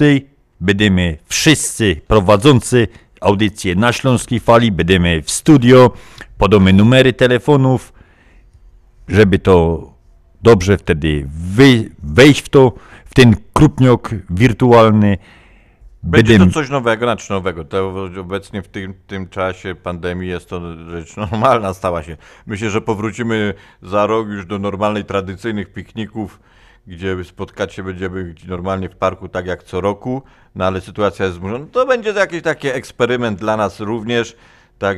Będziemy wszyscy prowadzący audycję na Śląskiej Fali, będziemy w studio, podamy numery telefonów, żeby to dobrze wtedy wejść w to, w ten krupniok wirtualny. Będzie Będę- to coś nowego, znaczy nowego. To obecnie w tym, tym czasie pandemii jest to rzecz normalna, stała się. Myślę, że powrócimy za rok już do normalnej, tradycyjnych pikników, gdzie spotkać się będziemy normalnie w parku, tak jak co roku, no ale sytuacja jest zmuszona. To będzie jakiś taki eksperyment dla nas również, także